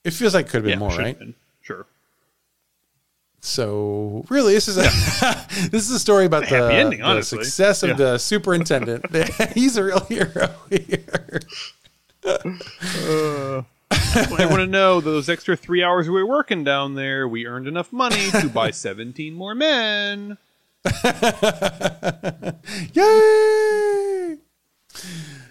It feels like it could have been Yeah, more, right? been. Sure. So really, this is a *laughs* this is a story about the, ending, the success of Yeah. the superintendent. *laughs* He's a real hero here. Well, I want to know those extra three hours we were working down there. We earned enough money to buy *laughs* 17 more men. Yay!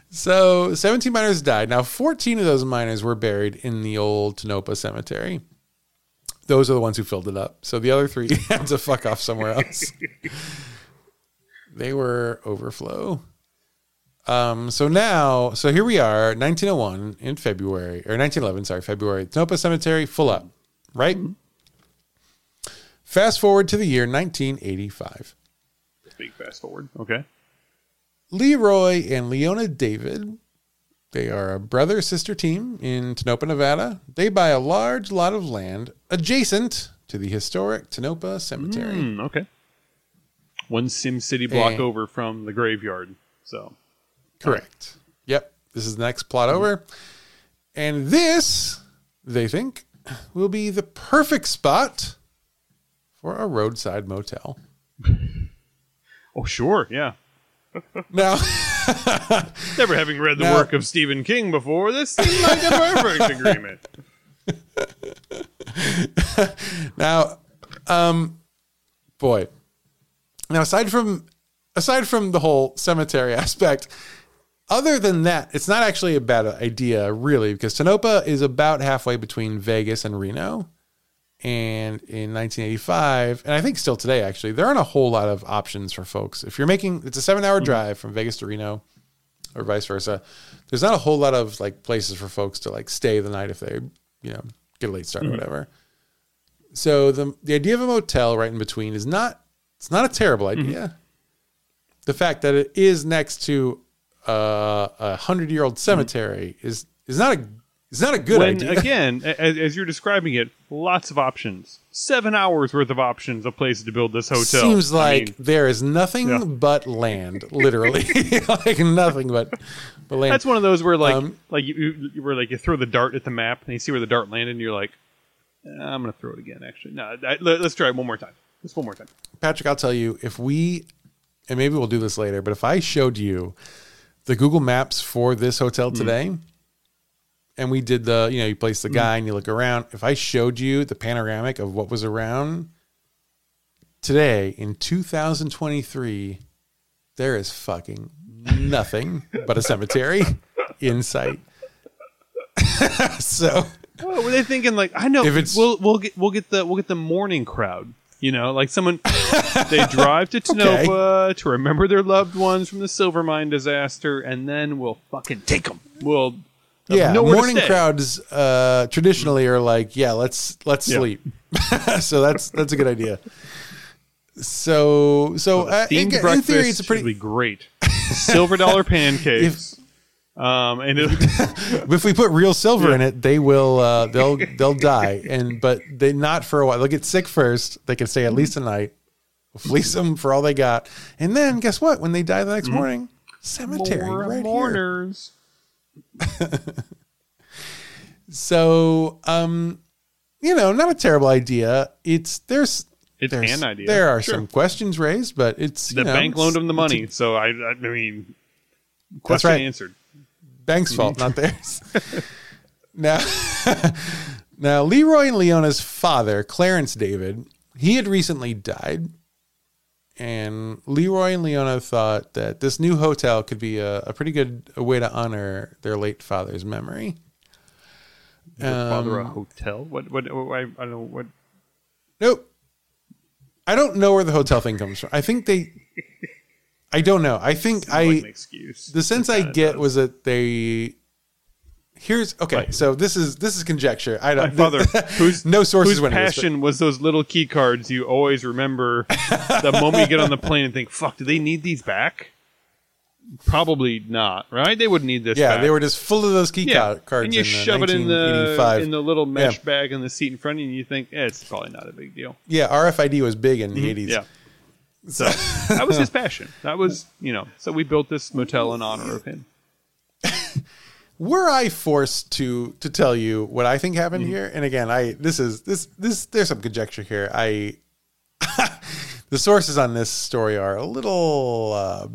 So 17 miners died. Now 14 of those miners were buried in the old Tonopah cemetery. Those are the ones who filled it up. So the other three *laughs* had to fuck off somewhere else. they were overflow. Um, so now, so here we are, 1901 in February, or 1911, sorry, February. Tonopah Cemetery full up, right? Fast forward to the year 1985. Big fast forward. Okay. Leroy and Leona David, they are a brother sister team in Tonopah, Nevada. They buy a large lot of land adjacent to the historic Tonopah Cemetery. Hmm, okay. One Sim City block Eh. over from the graveyard. So Correct. Yep. This is the next plot over. And this, they think, will be the perfect spot for a roadside motel. *laughs* Oh sure, yeah. Now, *laughs* Never having read the Now- work of Stephen King before, this seems like a perfect *laughs* agreement. now, um, boy. Now, aside from aside from the whole cemetery *laughs* aspect, other than that, it's not actually a bad idea, really, because Tonopah is about halfway between Vegas and Reno. And in 1985, and I think still today, actually, there aren't a whole lot of options for folks. If you're making, it's a seven hour mm-hmm. drive from Vegas to Reno, or vice versa. There's not a whole lot of like places for folks to like stay the night if they, you know, get a late start or mm-hmm. whatever. So the the idea of a motel right in between is not it's not a terrible mm-hmm. idea. The fact that it is next to uh, a hundred year old cemetery is is not a It's not a good when idea. again, as, as you're describing it, lots of options. Seven hours worth of options of places to build this hotel. Seems I like mean, there is nothing Yeah. but land, literally, *laughs* *laughs* like nothing but, but land. that's one of those where like Um, like you, you where like you throw the dart at the map and you see where the dart landed and you're like, "Eh, I'm gonna throw it again. Actually, no, I, let, us try it one more time. Just one more time. Patrick, I'll tell you if we, and maybe we'll do this later, but if I showed you the Google Maps for this hotel Hmm. today, and we did the, you know, you place the mm. guy and you look around. If I showed you the panoramic of what was around today in 2023, there is fucking nothing but a cemetery *laughs* in sight. *laughs* so Oh, were they thinking like I know If it's- we'll we'll get we'll get the we'll get the morning crowd. You know, like someone they drive to *laughs* Tonopah to remember their loved ones from the silver mine disaster, and then we'll fucking take them. We'll yeah, morning crowds uh, traditionally are like, yeah, let's let's Yeah. sleep. *laughs* so that's that's a good idea. So so uh, in, in breakfast theory, it's a pretty. be great. Silver dollar *laughs* pancakes. um, and it, *laughs* if we put real silver in it, they will uh, they'll they'll die, and but they not for a while. They'll get sick first. They can stay at least a night. We'll fleece them for all they got, and then guess what? When they die the next morning, cemetery Mm-hmm. more right here. *laughs* So um, you know, not a terrible idea. It's there's It's there's, an idea. There are Sure. some questions raised, but it's you The know, bank loaned them the it's a money, so I, I mean, question right. answered. bank's fault, not *laughs* theirs. now, *laughs* now Leroy and Leona's father, Clarence David, he had recently died, and Leroy and Leona thought that this new hotel could be a, a pretty good way to honor their late father's memory. Your father a Um, hotel? What? What? what I, I don't know what. Nope. I don't know where the hotel thing comes from. I think they. I don't know. I think I. like excuse. the sense I get was that they. Here's okay. Right. So this is this is conjecture. I my don't. father, *laughs* whose no sources whose went into this, passion was those little key cards you always remember the moment you get on the *laughs* plane and think, "Fuck, do they need these back?" Probably not, right? They wouldn't need this. yeah, back. they were just full of those key yeah. ca- cards. and you in, shove it in the in the little mesh Yeah. bag in the seat in front of you, and you think eh, it's probably not a big deal. yeah, RFID was big in the 80s. Mm-hmm. Yeah. *laughs* So that was his passion. That was, you know, so we built this motel in honor of him. Were I forced to to tell you what I think happened Mm-hmm. here, and again, I this is this this there's some conjecture here. I *laughs* the sources on this story are a little uh,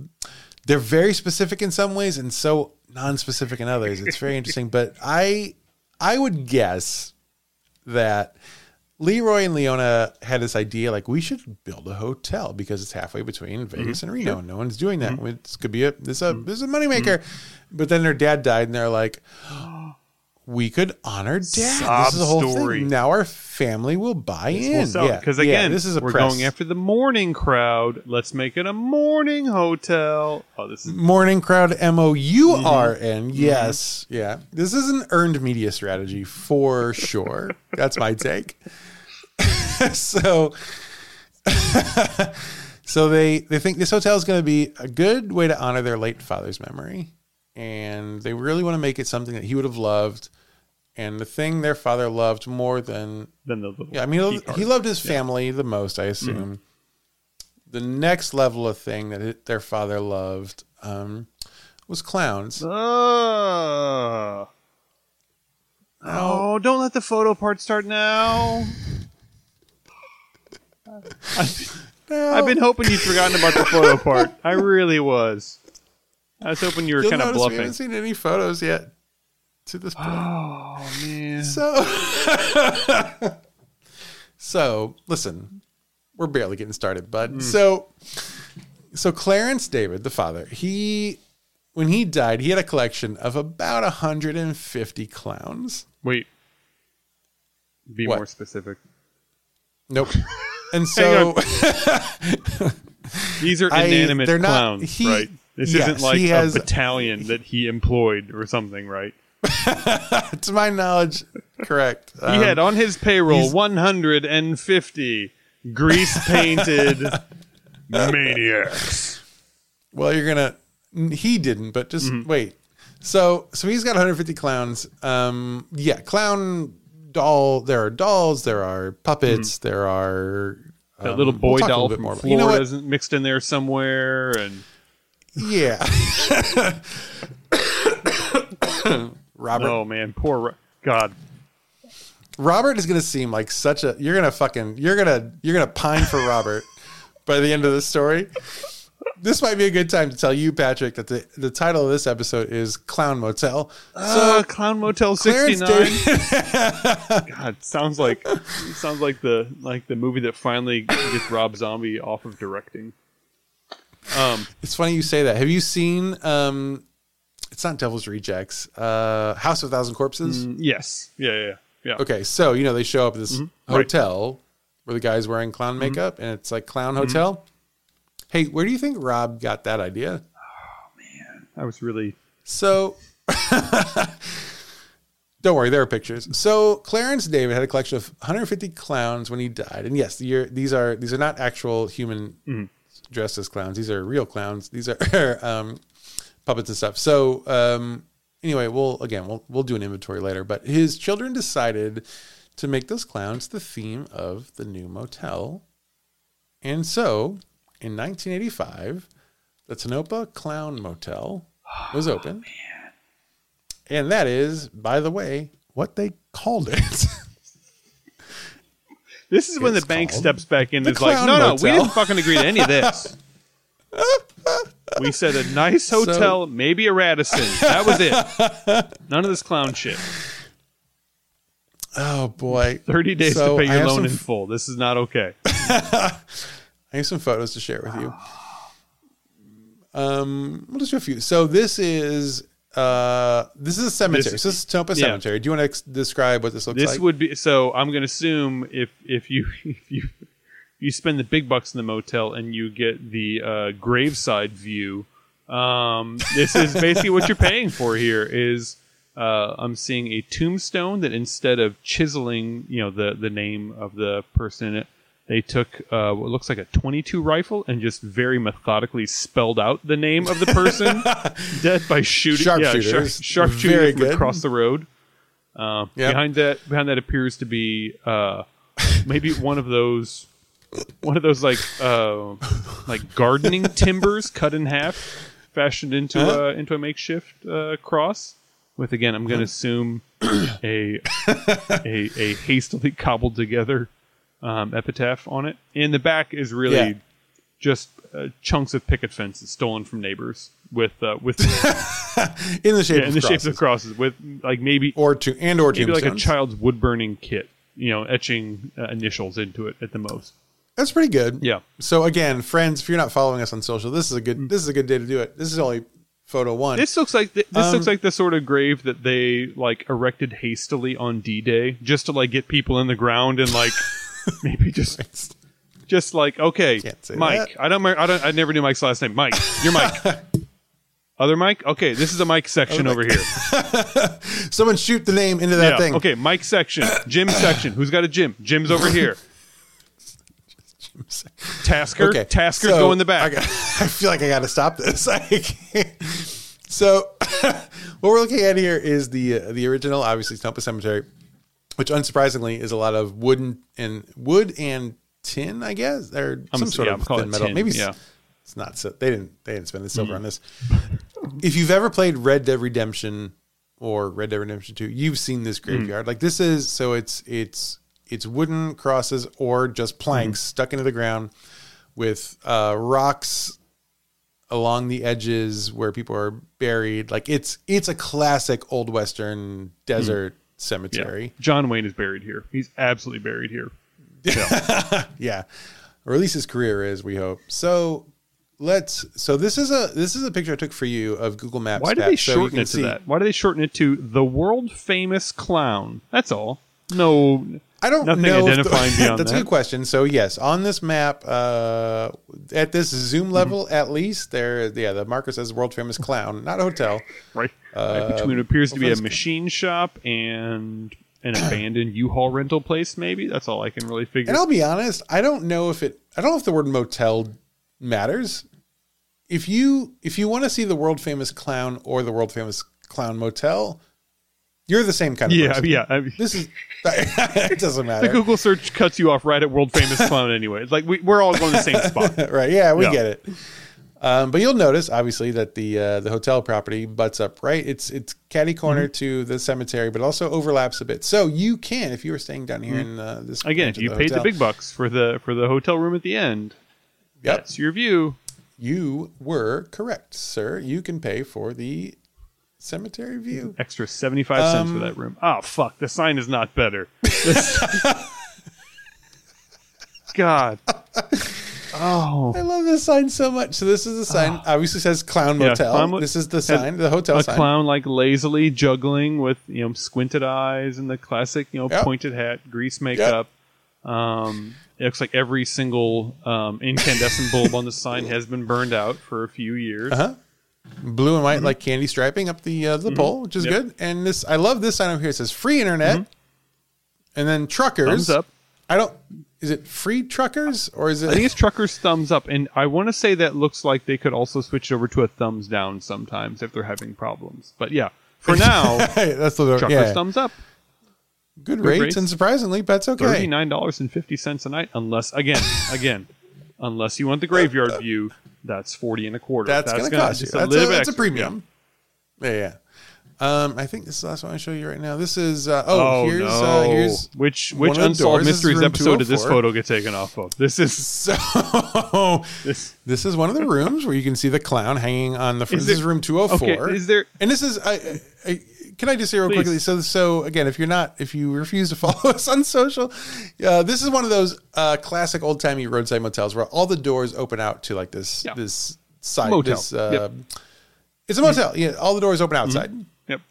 they're very specific in some ways and so non-specific in others. It's very interesting, but I I would guess that Leroy and Leona had this idea like we should build a hotel because it's halfway between mm-hmm. Vegas and Reno. and No one's doing that. Mm-hmm. This could be a this is a mm-hmm. this is a moneymaker. But then their dad died, and they're like, *gasps* we could honor dad. Sob this is a whole story. thing. Now our family will buy in. yeah, because yeah, again, this is a we're press. going after the morning crowd. Let's make it a morning hotel. Oh, this is Morning crowd M O U R Mm-hmm. N. Yes. Yeah. This is an earned media strategy for sure. That's my take. *laughs* *laughs* so *laughs* so they they think this hotel is going to be a good way to honor their late father's memory and they really want to make it something that he would have loved and the thing their father loved more than then the yeah, I mean, he loved his family the most, I assume. Mm-hmm. The next level of thing that it, their father loved um, was clowns. Oh. Oh, don't let the photo part start now. I've, *laughs* I've been hoping you'd forgotten about the photo *laughs* part. I really was. I was hoping you were You'll kind of bluffing. we haven't seen any photos yet to this point. Oh man. *laughs* So, so listen, we're barely getting started, bud. Mm. So, so Clarence David, the father, he when he died, he had a collection of about 150 clowns. Wait. Be What? more specific. Nope. And *laughs* so These are *laughs* I- inanimate they're not- clowns, he- right? This yes, isn't like a has- battalion that he employed or something, right? *laughs* to my knowledge, correct. He Um, had on his payroll 150 grease painted maniacs. well, you're gonna. He didn't, but just Mm-hmm. wait. So so he's got 150 clowns. Um, yeah, clown doll. There are dolls. There are puppets. There are That um, little we'll boy a doll from more Florida You know isn't mixed in there somewhere, and Yeah. *coughs* Robert oh man, poor Ro- God. Robert is going to seem like such a you're going to fucking you're going to you're going to pine for Robert by the end of the story. This might be a good time to tell you Patrick that the the title of this episode is Clown Motel. Uh, Clown Motel 69. David- *laughs* God, sounds like sounds like the like the movie that finally gets Rob Zombie off of directing. Um, It's funny you say that. Have you seen um it's not Devil's Rejects. Uh House of a Thousand Corpses? yes, yeah, yeah, yeah. Okay, so you know they show up at this Mm-hmm. Right. Mm-hmm. hotel where the guy's wearing clown makeup, and it's like clown hotel. Hey, where do you think Rob got that idea? Oh man, I was really So, *laughs* don't worry, there are pictures. So Clarence David had a collection of 150 clowns when he died, and yes, the, these are these are not actual human Mm-hmm. dressed as clowns. These are real clowns. These are *laughs* um, puppets and stuff. So um, anyway, we'll again we'll we'll do an inventory later. But his children decided to make those clowns the theme of the new motel, and so in 1985, the Tonopah Clown Motel was oh, open. And that is, by the way, what they called it. *laughs* This is when It's the bank steps back in and is like, no, no, we didn't fucking agree to any of this. *laughs* we said a nice hotel, maybe a Radisson. That was it. None of this clown shit. oh boy. 30 days So, to pay your loan some in full. This is not okay. *laughs* I have some photos to share with you. Um, we'll just do a few. So this is uh this is a cemetery. This- so this is Tonopah yeah. Cemetery. Do you want to ex- describe what this looks This like? This would be so. I'm going to assume if if you *laughs* if you you spend the big bucks in the motel and you get the uh, graveside view, um, this is basically what you're paying for here. Is uh, I'm seeing a tombstone that instead of chiseling, you know, the the name of the person in it, they took uh, what looks like a 22 rifle and just very methodically spelled out the name of the person *laughs* dead by shooting. Yeah, Sharpshooters. sharp, Very from good. across the road. Uh, Yep. Behind that, behind that appears to be uh, maybe one of those, one of those like uh, like gardening *laughs* timbers cut in half, fashioned into Huh? a into a makeshift uh, cross. With again, I'm going to assume *coughs* a, a a hastily cobbled together um, epitaph on it. In the back is really Yeah. just uh, chunks of picket fences stolen from neighbors with uh, with *laughs* in the shape yeah, of in the crosses. shapes of crosses with like maybe or to and or maybe like a child's wood burning kit, you know, etching uh, initials into it at the most. That's pretty good. Yeah. So again, friends, if you're not following us on social, this is a good this is a good day to do it. This is only photo one. This looks like th- this Um, looks like the sort of grave that they like erected hastily on D-Day just to like get people in the ground and like *laughs* *laughs* maybe just just like okay, Mike. that. I don't I don't I never knew Mike's last name. Mike. You're Mike. *laughs* Other Mike? Okay, this is a Mike section over here. *laughs* Someone shoot the name into that yeah. thing. Okay, Mike section. Jim section. Who's got a Jim? Jim's over here. Tasker. Okay. Tasker so go in the I, back. got- I feel like I got to stop this. I so, what we're looking at here is the uh, the original, obviously Tonopah Cemetery, which unsurprisingly is a lot of wooden and wood and tin, I guess, or I'm some sort yeah, of thin metal. tin, Maybe yeah. it's, not. So they didn't they didn't spend the Mm. silver on this. If you've ever played Red Dead Redemption or Red Dead Redemption Two, you've seen this graveyard. Mm. Like this is so it's it's it's wooden crosses or just planks Mm-hmm. stuck into the ground with uh, rocks along the edges where people are buried. Like it's it's a classic old western desert Yeah. cemetery. John Wayne is buried here. He's absolutely buried here. *laughs* Yeah. Or at least his career is, we hope. So let's so this is a this is a picture I took for you of Google Maps. Why did they shorten can it to see- that? Why do they shorten it to the world famous clown? That's all. No, I don't Nothing know. if the- *laughs* beyond that's a good question. So yes, on this map, uh, at this zoom level, Mm-hmm. at least there, yeah, the marker says world famous clown, not a hotel. right. right between what appears to be a let's- machine shop and an *clears throat* abandoned U-Haul rental place. Maybe that's all I can really figure. And I'll be honest, I don't know if it. I don't know if the word motel matters. If you if you want to see the world famous clown or the world famous clown motel. You're the same kind of Yeah, person. yeah. I mean, This is *laughs* it doesn't matter. the. Google search cuts you off right at world famous *laughs* clown anyway. It's like we, we're all going to the same *laughs* spot. right? Yeah, we Yeah. get it. Um, but you'll notice, obviously, that the uh, the hotel property butts up. Right, it's it's catty corner Mm-hmm. to the cemetery, but also overlaps a bit. So you can, if you were staying down here in uh, this Mm-hmm. Again, if you paid the big bucks for the for the hotel room at the end, Yep. that's your view. you were correct, sir. You can pay for the cemetery view. Extra seventy five cents Um, for that room. Oh fuck, the sign is not better. *laughs* God. Oh. I love this sign so much. So this is the sign. Obviously says Clown Yeah, Motel. Clown this is the sign, the hotel a sign. clown like lazily juggling with you know squinted eyes and the classic you know Yep. pointed hat, grease makeup. Um, it looks like every single um, incandescent bulb on the sign has been burned out for a few years. Uh-huh. Blue and white, like candy striping up the uh, the pole, which is Mm-hmm. Yep. good. And this, I love this sign over here. It says free internet, and then truckers. Thumbs up. I don't. Is it free truckers or is it? I think it's truckers thumbs up, and I want to say that looks like they could also switch over to a thumbs down sometimes if they're having problems. But yeah, for *laughs* now, that's the truckers yeah. thumbs up. good, rates, rates. and surprisingly, that's okay. Thirty nine dollars and fifty cents a night, unless again, again, unless you want the graveyard view, that's forty and a quarter. That's, gonna, cost you. just a That's, a, that's a premium. Yeah, yeah. Um, I think this is the last one I show you right now. This is uh, oh, Oh here's no! uh, here's which which unsolved doors. This is mysteries episode did this photo get taken off of? This is so. *laughs* this. This is one of the rooms where you can see the clown hanging on the. Front. Is This is room two hundred four. Okay, is there? And this is, I can I just say real Please. quickly? So, so again, if you're not, if you refuse to *laughs* follow us on social, uh, this is one of those uh, classic old timey roadside motels where all the doors open out to like this, Yeah. this side, Motel. this. Uh, Yep. It's a motel. Yeah, all the doors open outside. Yep.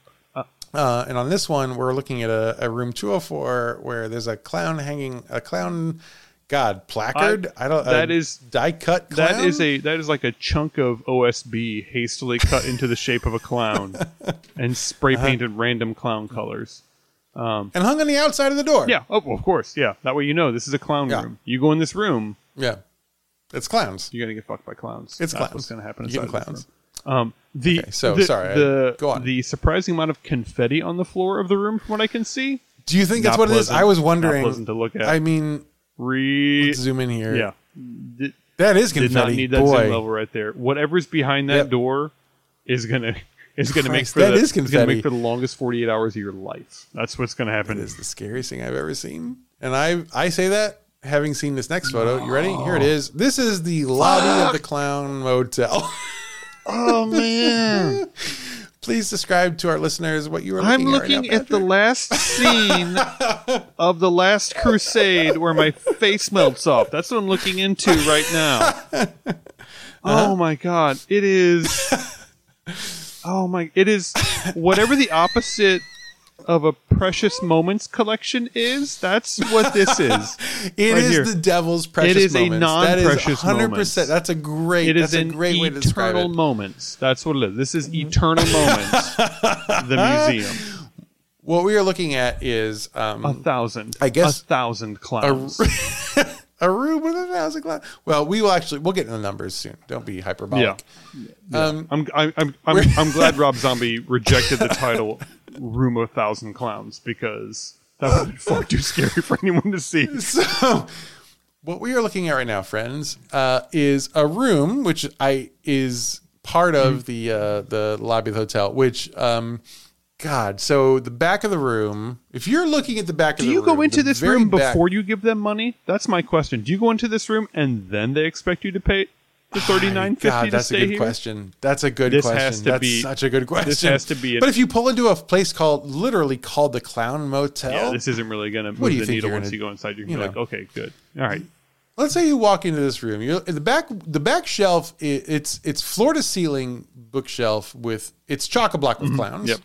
Uh, and on this one, we're looking at a, a room 204 where there's a clown hanging, a clown, God, placard. I, don't. That is die cut. Clown? That is a that is like a chunk of OSB hastily cut into the shape of a clown *laughs* and spray Uh-huh. painted random clown colors. and hung on the outside of the door. Yeah. Oh, of course. Yeah. That way you know this is a clown Yeah. room. You go in this room, yeah. It's clowns. you're gonna get fucked by clowns. It's That's clowns. what's gonna happen. You're inside getting of this clowns. room. Um, the Okay, so, the, sorry, I- The, go on. The surprising amount of confetti on the floor of the room, from what I can see, Do you think that's what it is? I was wondering. Not pleasant to look at. I mean, re zoom in here. yeah. Did, that is did confetti. not need that Boy, zoom level right there. Whatever's behind that Yep. door is gonna is gonna make Christ, for that the, is is gonna make for the longest forty eight hours of your life. That's what's gonna happen. it is the scariest thing I've ever seen. And I I say that having seen this next photo. You ready? Here it is. This is the lobby of the Clown Motel. Oh man. *laughs* Please describe to our listeners what you are looking I'm at. right looking now, at the last scene *laughs* of the last crusade where my face melts off. That's what I'm looking into right now. *laughs* Uh-huh. Oh my god. It is *laughs* Oh my it is whatever the opposite of a precious moments collection is, that's what this *laughs* is. It right is here. the devil's precious It is a moments. That is non-precious 100%. That's a great. It is a great way to describe it. eternal moments. That's what it is. This is eternal moments. *laughs* the museum. What we are looking at is um, A thousand. I guess- a thousand clowns. a *laughs* room with a thousand glass. Well, we will actually we'll get into the numbers soon. Don't be hyperbolic. Um, I'm I'm I'm I'm, I'm glad Rob Zombie rejected the title "Room of Thousand Clowns" because that would be far too scary for anyone to see. *laughs* so, what we are looking at right now, friends, uh, is a room which I is part of the uh, the lobby of the hotel. Which, um, God, so the back of the room. If you're looking at the back of Do you room, go into this room back- before you give them money? That's my question. Do you go into this room and then they expect you to pay the thirty nine fifty God, to that's a good here? question. That's a good This question. has to that's be- such a good question. this has to be an- but if you pull into a place called literally called the Clown Motel, Yeah, this isn't really going to do move you the think needle you're once gonna- you go inside. You can you be know. like, okay, good, all right. let's say you walk into this room. You're the back. The back shelf. i it's it's floor to ceiling bookshelf with it's chock a block with clowns. Mm-hmm. Yep.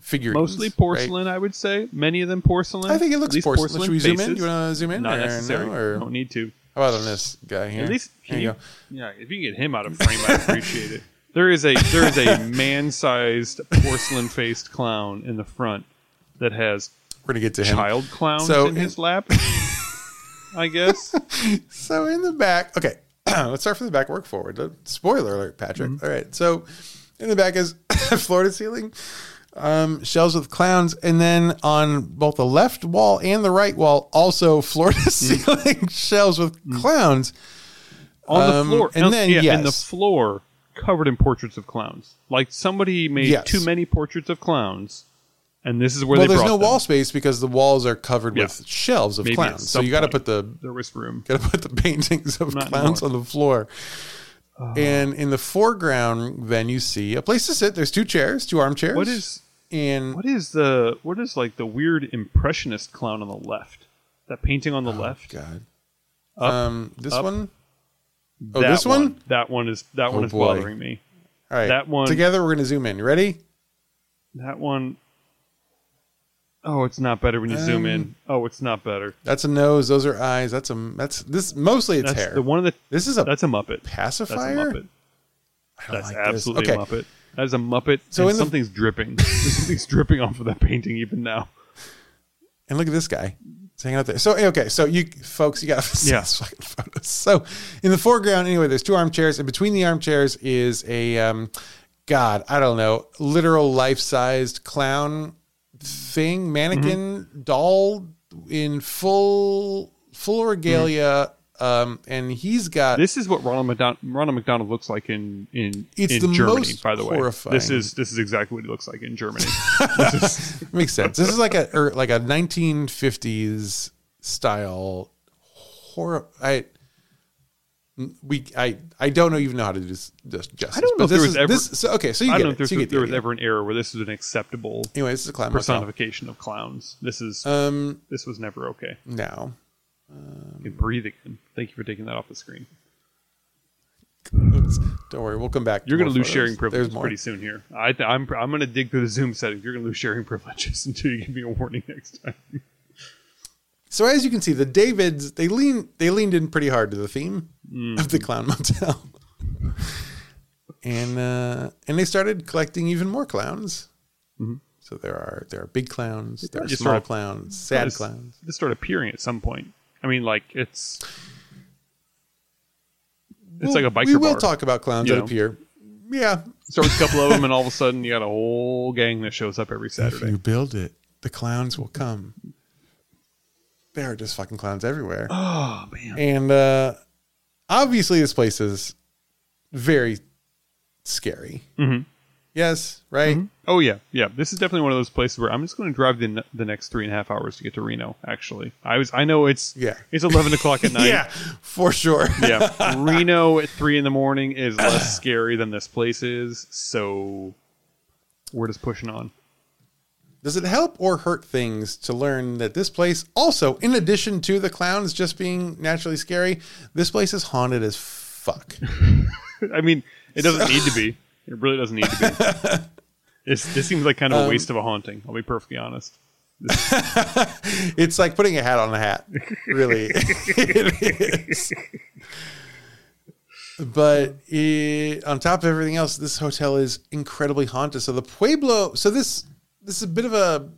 Figurines, Mostly right? porcelain, I would say. Many of them porcelain. I think it looks least porcelain. Should we zoom in? Do you want to zoom in? Not or necessary. No, or Don't need to. How about on this guy here? At least, here can you go. yeah, if you can get him out of frame, I appreciate it. There is a there is a man-sized porcelain-faced clown in the front that has We're gonna get to him. child clowns So in his lap. I guess. *laughs* So in the back, okay, *clears throat* let's start from the back, work forward. Spoiler alert, Patrick. Mm-hmm. All right, so In the back is *coughs* floor to ceiling um, shelves with clowns, and then on both the left wall and the right wall, also floor to *laughs* ceiling shelves with clowns. on the Um, floor, and then, yeah, and the yes. floor covered in portraits of clowns. Like somebody made Yes. too many portraits of clowns, and this is where Well, they there's brought no them. wall space because the walls are covered Yeah. with shelves of Maybe at clowns. So some you got to point. put the There was room. *laughs* got to put the paintings of Not clowns anymore. on the floor. And in the foreground, then you see a place to sit. There's two chairs, two armchairs. What is and what is the what is like the weird impressionist clown on the left? That painting on the left. God? Up, um, this up. one. Oh, That this one? That one is that one Oh, is boy. bothering me. All right, That one- Together, we're gonna zoom in. You ready? That one Oh, it's not better when you zoom Um, in. Oh, it's not better. That's a nose. Those are eyes. That's a. That's this. Mostly it's That's hair. the one of the this is a that's a Muppet. pacifier. That's a Muppet. I don't That's like this. absolutely okay. a Muppet. That is a Muppet. So in the- something's dripping. There's something's dripping off of that painting even now. And look at this guy. He's hanging out there. So okay, so you folks, you got *laughs* Yeah. fucking photos. So in the foreground, anyway, there's two armchairs, and between the armchairs is a um, God, I don't know, literal life-sized clown thing, mannequin Mm-hmm. doll in full full regalia. Um, and he's got This is what Ronald McDonald, Ronald McDonald looks like in in, It's in the Germany. most By the way, horrifying. this is this is exactly what he looks like in Germany. *laughs* *laughs* makes sense. This is like a or like a 1950s style horror. I we I I don't know even know how to do this, this justice. I don't know if there was is, ever- this, so, okay. So you I get don't know it. if So you get the there was ever an era where this was an acceptable Anyway, this is a clown personification of clowns. This is Um, this was never okay. Now You can breathe again. Thank you for taking that off the screen. Oops. don't worry, we'll come back. You're going to lose photos. sharing privileges pretty soon here. I th- I'm I'm going to dig through the Zoom settings. You're going to lose sharing *laughs* privileges until you give me a warning next time. So as you can see, the Davids they lean they leaned in pretty hard to the theme Mm. of the clown motel, and uh, and they started collecting even more clowns. So there are there are big clowns, there are Mm-hmm. small clowns, sad clowns. They start appearing at some point. I mean, like it's it's like a biker We will bar. talk about clowns know. appear. Yeah, Start with a couple of them, and all of a *laughs* sudden you got a whole gang that shows up every if Saturday. you build it, the clowns will come. There are just fucking clowns everywhere. Oh man, And uh, obviously, this place is very scary. Mhm. Yes, right? Mm-hmm. Oh yeah, yeah. This is definitely one of those places where I'm just going to drive the ne- the next three and a half hours to get to Reno. Actually, I was I know it's Yeah. it's eleven o'clock at *laughs* night. Yeah, for sure. yeah. *laughs* Reno at three in the morning is less scary than this place is. So we're just pushing on. Does it help or hurt things to learn that this place also, in addition to the clowns just being naturally scary, this place is haunted as fuck? *laughs* I mean, it doesn't need to be. It really doesn't need to be. *laughs* It's, this seems like kind of a waste of a haunting. I'll be perfectly honest. *laughs* it's like putting a hat on a hat, really. *laughs* it is. But it, on top of everything else, this hotel is incredibly haunted. So the Pueblo, so this this is a bit of a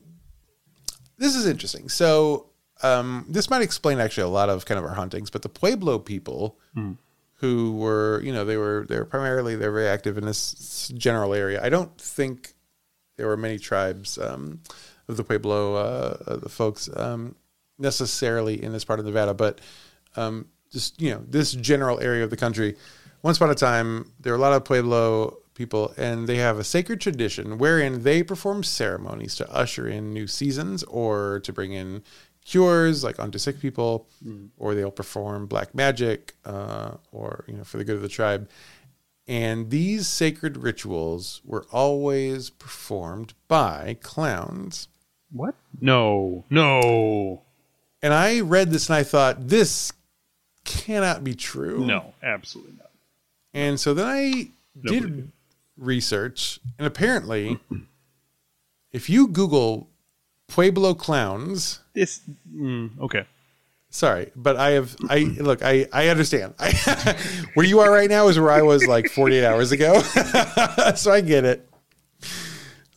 this is interesting. So um, this might explain actually a lot of kind of our hauntings. But the Pueblo people, who were you know they were they were primarily they're very active in this general area. I don't think there were many tribes um, of the Pueblo, uh, the folks um, necessarily in this part of Nevada, but um, just you know this general area of the country. Once upon a time, there were a lot of Pueblo people, and they have a sacred tradition wherein they perform ceremonies to usher in new seasons or to bring in cures, like onto sick people, or they'll perform black magic, uh, or you know for the good of the tribe. And these sacred rituals were always performed by clowns. What? No, no, And I read this and I thought, this cannot be true. no, absolutely not. And so then I Nobody did did. research, and apparently, if you Google Pueblo clowns, This mm, okay. sorry, but I have I look I I understand. I, *laughs* where you are right now is where I was like 48 hours ago, *laughs* so I get it.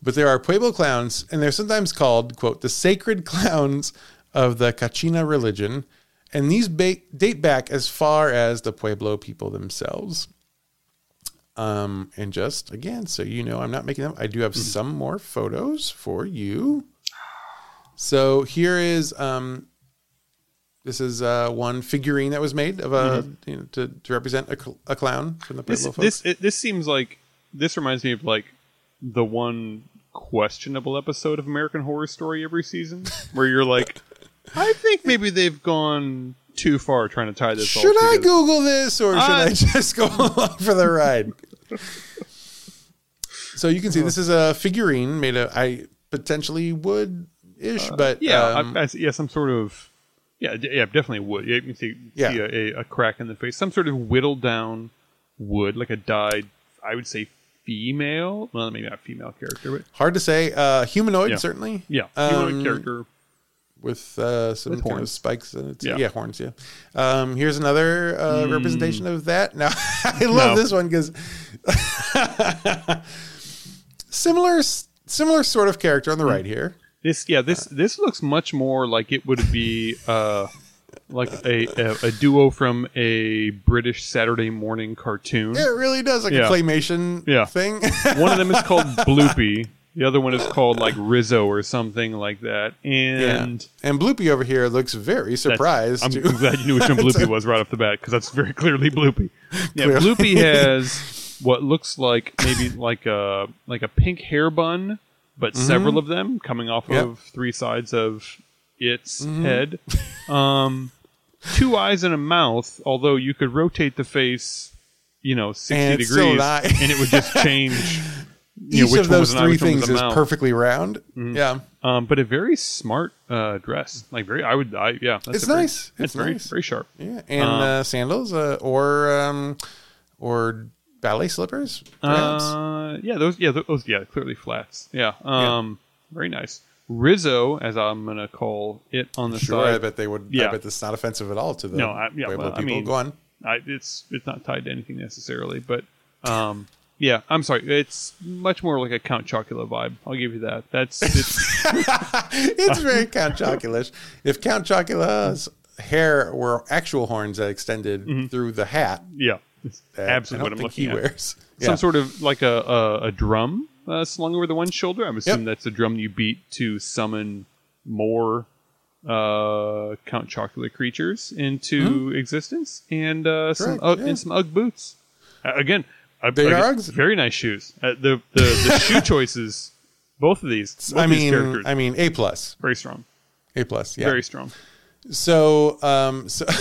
But there are Pueblo clowns, and they're sometimes called quote the sacred *laughs* clowns of the Kachina religion, and these ba- date back as far as the Pueblo people themselves. Um, and just again, so you know, I'm not making them. I do have some more photos for you. So here is um, this is uh, one figurine that was made of a you know, to, to represent a, cl- a clown from the This Pueblo this folks. it, this seems like this reminds me of like the one questionable episode of American Horror Story every season where you're like, I think maybe they've gone too far trying to tie this. all Should I. Google this or should Uh, I *laughs* just go along for the ride? so you can see this is a figurine made of I potentially wood ish, but Yeah, um, I, I, yeah, some sort of yeah, d- yeah, definitely wood. Yeah, you can see, Yeah. see a, a, crack in the face, some sort of whittled down wood, like a dyed. I would say female. Well, maybe not female character, but hard to say. Uh, humanoid Yeah. certainly. yeah, humanoid Um, character. with uh, some With kind of horns. spikes. In it. Yeah. Yeah. horns. Yeah. Um, here's another uh, representation of that. Now *laughs* I love No. this one because *laughs* similar, similar sort of character on the right here. This yeah this this looks much more like it would be uh like a, a a duo from a British Saturday morning cartoon. Yeah, It really does like Yeah. a claymation Yeah. thing. *laughs* One of them is *laughs* called Bloopy. The other one is called like Rizzo or something like that. And. And Bloopy over here looks very surprised. I'm, to- glad you knew which one *laughs* Bloopy was right off the bat because that's very clearly Bloopy. Yeah, Clearly. Bloopy has what looks like maybe like a like a pink hair bun, but several of them coming off Mm-hmm. Yep. Mm-hmm. of three sides of its head. Um, two eyes and a mouth. Although you could rotate the face, you know, sixty And degrees, and it would just *laughs* change. You know, Each which of those eye, three which one was things is mouth. Mm-hmm. perfectly round. Yeah. Um, but a very smart uh, dress, like very. I would. I yeah. That's It's very- nice. It's It's very nice. very sharp. Yeah. And Um, uh, sandals uh, or um, or ballet slippers. perhaps? Uh, yeah, those, yeah, those, yeah, clearly flats. Yeah, um, very nice. Rizzo, as I'm gonna call it on the Sure, I bet they would. Yeah. I bet that's not offensive at all to the No, I- yeah, Pueblo well, I people. mean- Go on. I, it's it's not tied to anything necessarily, but um, yeah, I'm sorry. It's much more like a Count Chocula vibe. I'll give you that. That's *laughs* it's, it's very Count Chocula. If Count Chocula's hair were actual horns that extended through the hat, yeah, it's absolutely what I'm looking he at. wears. Some sort of like a a, a drum uh, slung over the one shoulder. I'm assuming that's a drum you beat to summon more uh, Count Chocula creatures into existence, and uh, some Correct, Ugg- yeah. and some UGG boots. Uh, again, uh, They are Uggs? very nice shoes. Uh, the the, the *laughs* shoe choices, both of these, both I these mean, characters, I mean, A plus, very strong, A plus. Yeah. very strong. So, um, so, *laughs*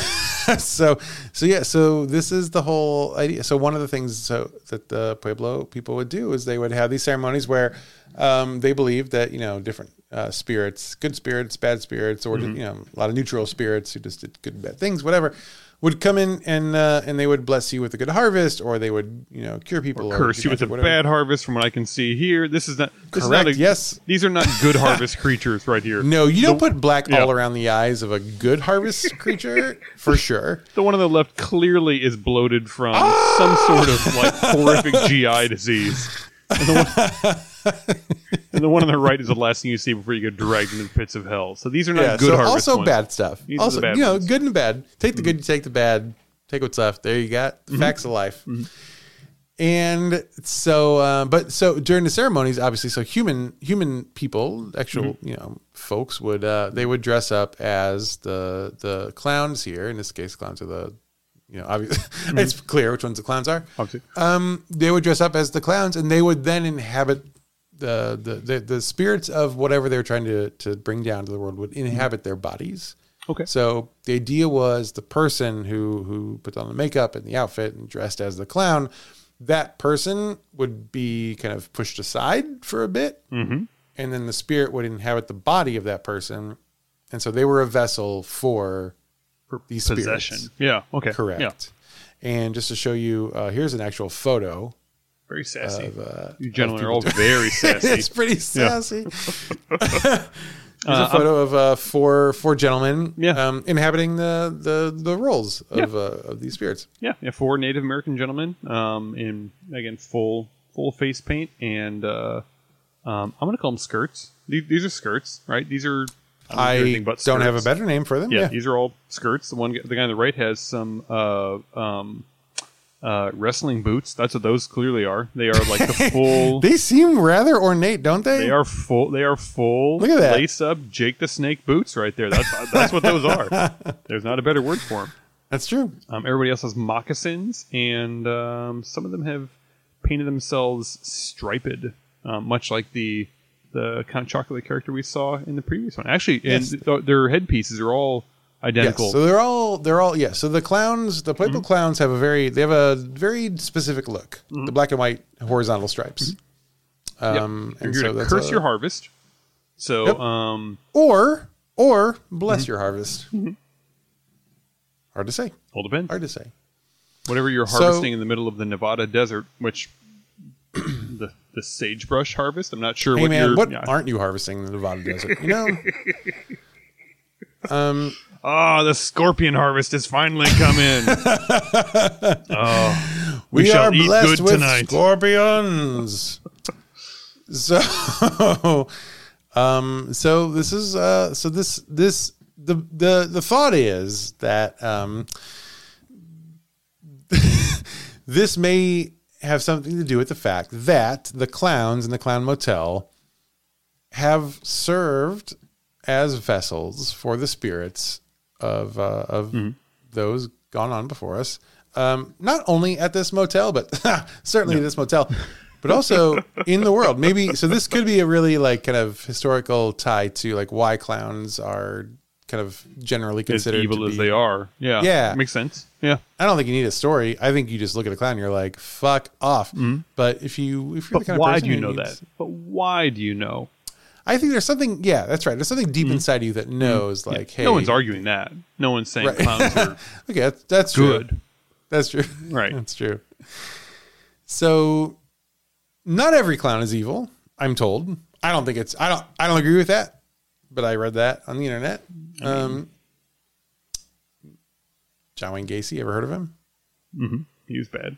*laughs* so, so yeah. So this is the whole idea. So one of the things so that the Pueblo people would do is they would have these ceremonies where um, they believed that you know different uh, spirits, good spirits, bad spirits, or Mm-hmm. you know a lot of neutral spirits who just did good and bad things, whatever, would come in and uh, and they would bless you with a good harvest, or they would you know cure people, or, Curse you with a whatever. bad harvest, from what I can see here. This is not. This Correct, Is not a, yes. These are not good harvest creatures right here. No, you don't put black yeah. all around the eyes of a good harvest creature for sure. *laughs* The one on the left clearly is bloated from some sort of like horrific GI disease. *laughs* And the, one, and the one on the right is the last thing you see before you get dragged into the pits of hell. So these are not yeah, good so harvest also ones. bad stuff. These also, bad you know, ones. Mm-hmm. good and bad. Take the good, you take the bad. Take what's left. There you got the facts of life. Mm-hmm. And so, uh, but so during the ceremonies, obviously, so human human people, actual Mm-hmm. you know folks would uh, they would dress up as the the clowns here. In this case, clowns are the you know obviously *laughs* Mm-hmm. it's clear which ones the clowns are. Obviously. Um, they would dress up as the clowns, and they would then inhabit the the the, the spirits of whatever they're trying to to bring down to the world would inhabit their bodies. Okay. So the idea was the person who who put on the makeup and the outfit and dressed as the clown, that person would be kind of pushed aside for a bit, mm-hmm. and then the spirit would inhabit the body of that person, and so they were a vessel for these Possession. spirits. Yeah. Okay. Correct. Yeah. And just to show you, uh, here's an actual photo Very sassy. of. Uh, you gentlemen are all people very *laughs* sassy. it's pretty sassy. *laughs* Here's a photo of uh, four four gentlemen Yeah. um, inhabiting the, the, the roles of, uh, of these spirits. Yeah, yeah, four Native American gentlemen, um, in again full full face paint, and uh, um, I'm gonna call them skirts. These, these are skirts, right? These are I, don't I do anything but don't have a better name for them. Yeah, Yeah, these are all skirts. The one, the guy on the right has some uh, uh, wrestling boots. That's what those clearly are. They are like the full. *laughs* They seem rather ornate, don't they? They are full. They are full. Look at that. lace up Jake the Snake boots right there. That's that's what those are. *laughs* There's not a better word for them. That's true. Um, everybody else has moccasins, and um, some of them have painted themselves striped, um, much like the the kind of chocolate character we saw in the previous one. Actually, and th- their headpieces are all identical. Yes. So they're all they're all yeah. So the clowns, the playful Mm-hmm. clowns have a very they have a very specific look. The black and white horizontal stripes. Yep. Um, You're and going so to curse a- your harvest. So, Yep. um, or or bless Mm-hmm. your harvest. Hard to say. Hold all depends. Hard to say. Whatever you're So- harvesting in the middle of the Nevada desert, which *clears throat* the the sagebrush harvest. I'm not sure Hey what man, you're. what yeah. aren't you harvesting in the Nevada desert? You know. *laughs* um. Ah, the scorpion harvest has finally come in. *laughs* oh, we, We, shall are blessed good with tonight. scorpions. so, *laughs* um, so this is uh, so this this the the the thought is that um, *laughs* this may have something to do with the fact that the clowns in the clown motel have served as vessels for the spirits of uh, of those gone on before us. Um, not only at this motel, but *laughs* certainly this motel, but also in the world. Maybe so. This could be a really like kind of historical tie to like why clowns are kind of generally as considered evil to as they are. Yeah, Yeah. makes sense. Yeah, I don't think you need a story. I think you just look at a clown and you're like, fuck off. But if you if you're but the kind why of person do you know needs- that? But why do you know? I think there's something. Yeah, that's right. There's something deep inside you that knows, like, hey, no one's arguing that. No one's saying Right. clowns are *laughs* Okay, that's, that's true. good. That's true. *laughs* Right. that's true. So, not every clown is evil. I'm told. I don't think it's. I don't. I don't agree with that. But I read that on the internet. Um, John Wayne Gacy. Ever heard of him? He was bad.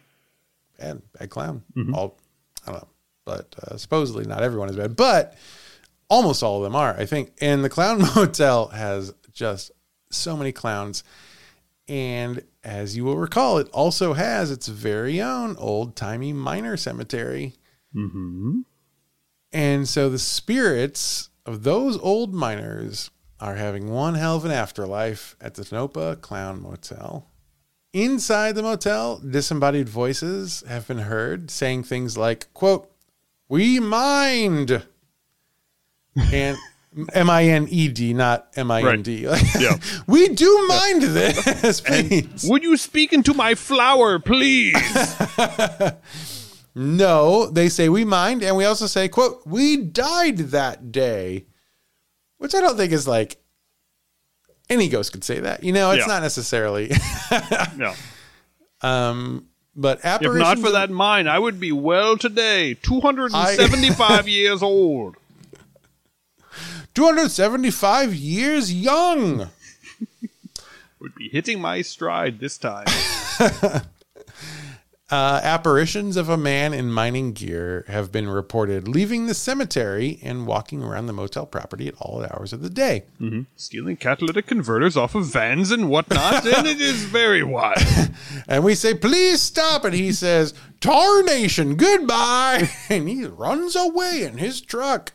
bad, bad clown. All I don't know, but uh, supposedly not everyone is bad, but almost all of them are, I think. And the Clown *laughs* Motel has just so many clowns, and as you will recall, it also has its very own old timey miner cemetery. Mm-hmm. And so the spirits of those old miners are having one hell of an afterlife at the Tonopah Clown Motel. Inside the motel, disembodied voices have been heard saying things like, quote, we mind. And M I N E D, not M I N D. *laughs* Yeah. we do mind this, please. Would you speak into my flower, please? *laughs* No, they say we mind, and we also say, quote, we died that day. Which I don't think is like any ghost could say that. You know, it's Yeah. not necessarily *laughs* no. um but If not for that mine, I would be well today, 275 years old. 275 years young. *laughs* Would be hitting my stride this time. *laughs* Uh, apparitions of a man in mining gear have been reported leaving the cemetery and walking around the motel property at all hours of the day. Mm-hmm. Stealing catalytic converters off of vans and whatnot, *laughs* and it is very wild. And we say, please stop. And he says, Tarnation, goodbye. And he runs away in his truck.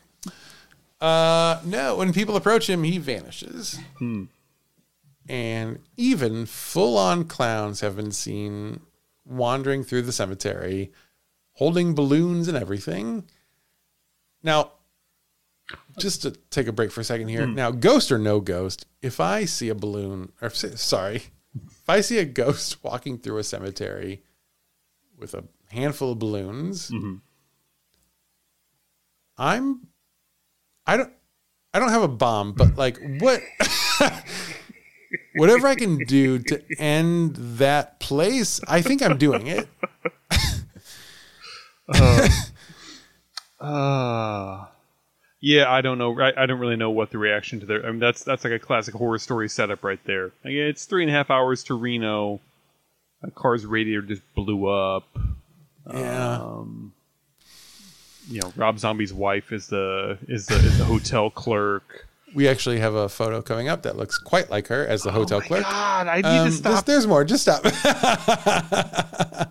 Uh, no, when people approach him, he vanishes. Hmm. And even full on clowns have been seen wandering through the cemetery, holding balloons and everything. Now, just to take a break for a second here. Hmm. Now, ghost or no ghost, if I see a balloon, or sorry, if I see a ghost *laughs* walking through a cemetery with a handful of balloons, mm-hmm. I'm, I don't, I don't have a bomb, but like what, *laughs* whatever I can do to end that place, I think I'm doing it. *laughs* Uh, yeah, I don't know. I, I don't really know what the reaction to their. I mean, that's that's like a classic horror story setup right there. Like, it's three and a half hours to Reno. A car's radiator just blew up. Yeah. You know, Rob Zombie's wife is the is the is the hotel clerk. we actually have a photo coming up that looks quite like her as the hotel Oh my clerk. God, I need Um, to this- stop. there's more. Just stop. *laughs*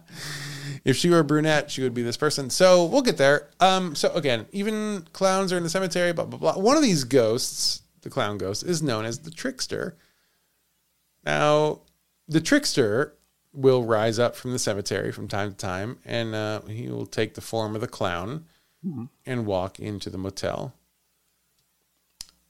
if she were a brunette, she would be this person. So we'll get there. Um, so again, even clowns are in the cemetery. Blah blah blah. One of these ghosts, the clown ghost, is known as the trickster. Now, the trickster will rise up from the cemetery from time to time, and uh, he will take the form of the clown and walk into the motel.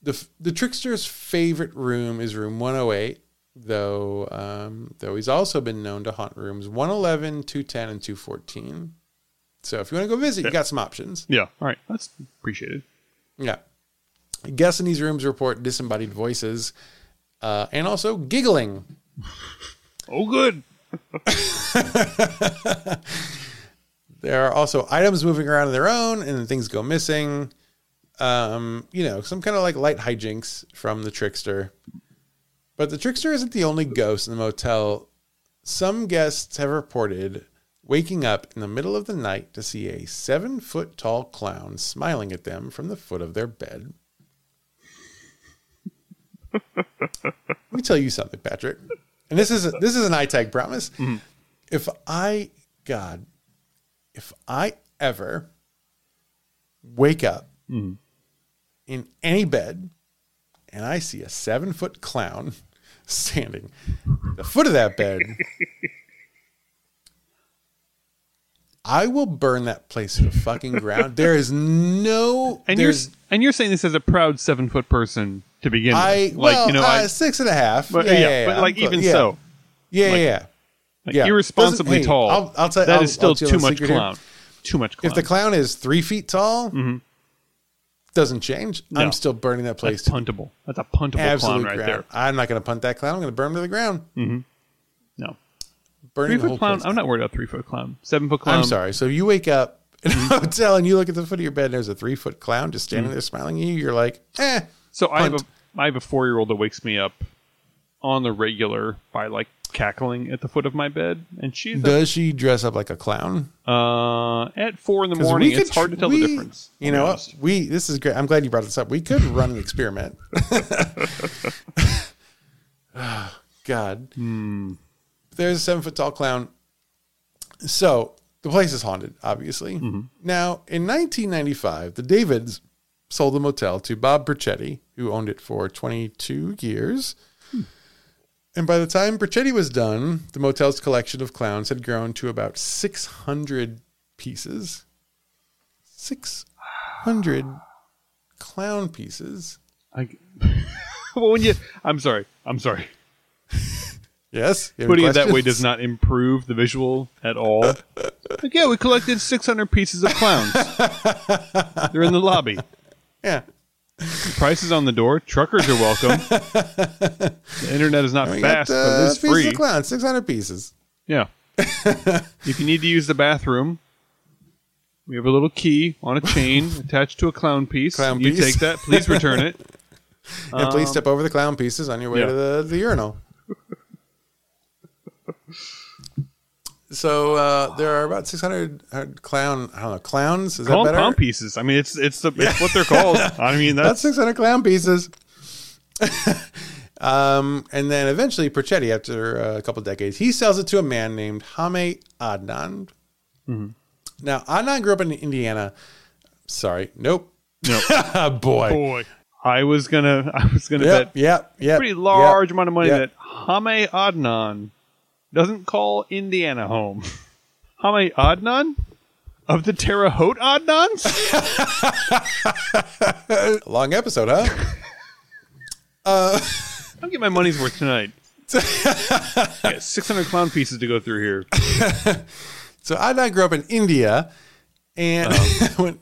The, the trickster's favorite room is room 108, though um, though he's also been known to haunt rooms 111, 210, and 214. So if you want to go visit, you got some options. yeah, all right, that's appreciated. Yeah. Guests in these rooms report disembodied voices uh, and also giggling. Oh, good. *laughs* There are also items moving around on their own and things go missing. Um, you know, some kind of like light hijinks from the trickster. But the trickster isn't the only ghost in the motel. Some guests have reported waking up in the middle of the night to see a seven foot tall clown smiling at them from the foot of their bed. Let me tell you something, Patrick. And this is this is an iTag promise. If I, God, if I ever wake up in any bed and I see a seven foot clown *laughs* standing at the foot of that bed, I will burn that place to the fucking ground. There is no. *laughs* And you're and you're saying this as a proud seven foot person to begin I with, well, like you know, uh, I, six and a half. but yeah, yeah, yeah, yeah, but I'm like close. even so, yeah, like- yeah, yeah. Like, Yeah. irresponsibly hey, tall. I'll- I'll tell- that I'll- is still I'll too much secret here. clown. Too much clown. If the clown is three feet tall, mm-hmm. doesn't change. No. I'm still burning that place That's puntable. That's a puntable absolute clown right ground. there. I'm not going to punt that clown. I'm going to burn him to the ground. Mm-hmm. No, Burning three the foot clown. I'm not worried about three foot clown. Seven foot clown. I'm sorry. So you wake up in a hotel and mm-hmm. you look at the foot of your bed and there's a three foot clown just standing there smiling at you. You're like, eh. So I have a I have a four year old that wakes me up on the regular by like cackling at the foot of my bed, and she's Does she dress up like a clown? uh, at four in the morning. could It's hard to tell we- the difference. You know honest. We this is great. I'm glad you brought this up. We could run an experiment. *laughs* God, Hmm. there's a seven foot tall clown. So the place is haunted, obviously. Mm-hmm. Now, in 1995, the Davids sold the motel to Bob Perchetti, who owned it for 22 years. And by the time Perchetti was done, the motel's collection of clowns had grown to about 600 pieces. 600 clown pieces. I, *laughs* well, when you, I'm sorry, I'm sorry. *laughs* Yes? Putting it that way does not improve the visual at all. *laughs* Like, yeah, we collected 600 pieces of clowns. They're in the lobby. Yeah. Prices on the door. Truckers are welcome. *laughs* the internet is not fast, got, but uh, it is free. clown, 600 pieces. Yeah. if you need to use the bathroom, we have a little key on a chain *laughs* attached to a clown piece. Clown you piece. take that. Please return it. *laughs* And please step over the clown pieces on your way Um, yeah. to the, the urinal. So uh, there are about 600 uh, clown, I don't know, clowns? Is Call that better? clown pieces. I mean, it's it's the it's what they're *laughs* called. I mean, That's that's 600 clown pieces. *laughs* um, and then eventually, Perchetti, after uh, a couple decades, he sells it to a man named Hame Adnan. Mm-hmm. Now, Adnan grew up in Indiana. Sorry, nope. no. *laughs* Boy. boy. I was gonna I was gonna Yep, bet yep, yep. pretty large yep, amount of money yep. that Hame Adnan doesn't call Indiana home. *laughs* Hame Adnan of the Terre Haute Adnans. *laughs* Long episode, huh? *laughs* uh, I'll get my money's worth tonight. yeah, 600 clown pieces to go through here. So Adnan grew up in India, and Uh-huh. when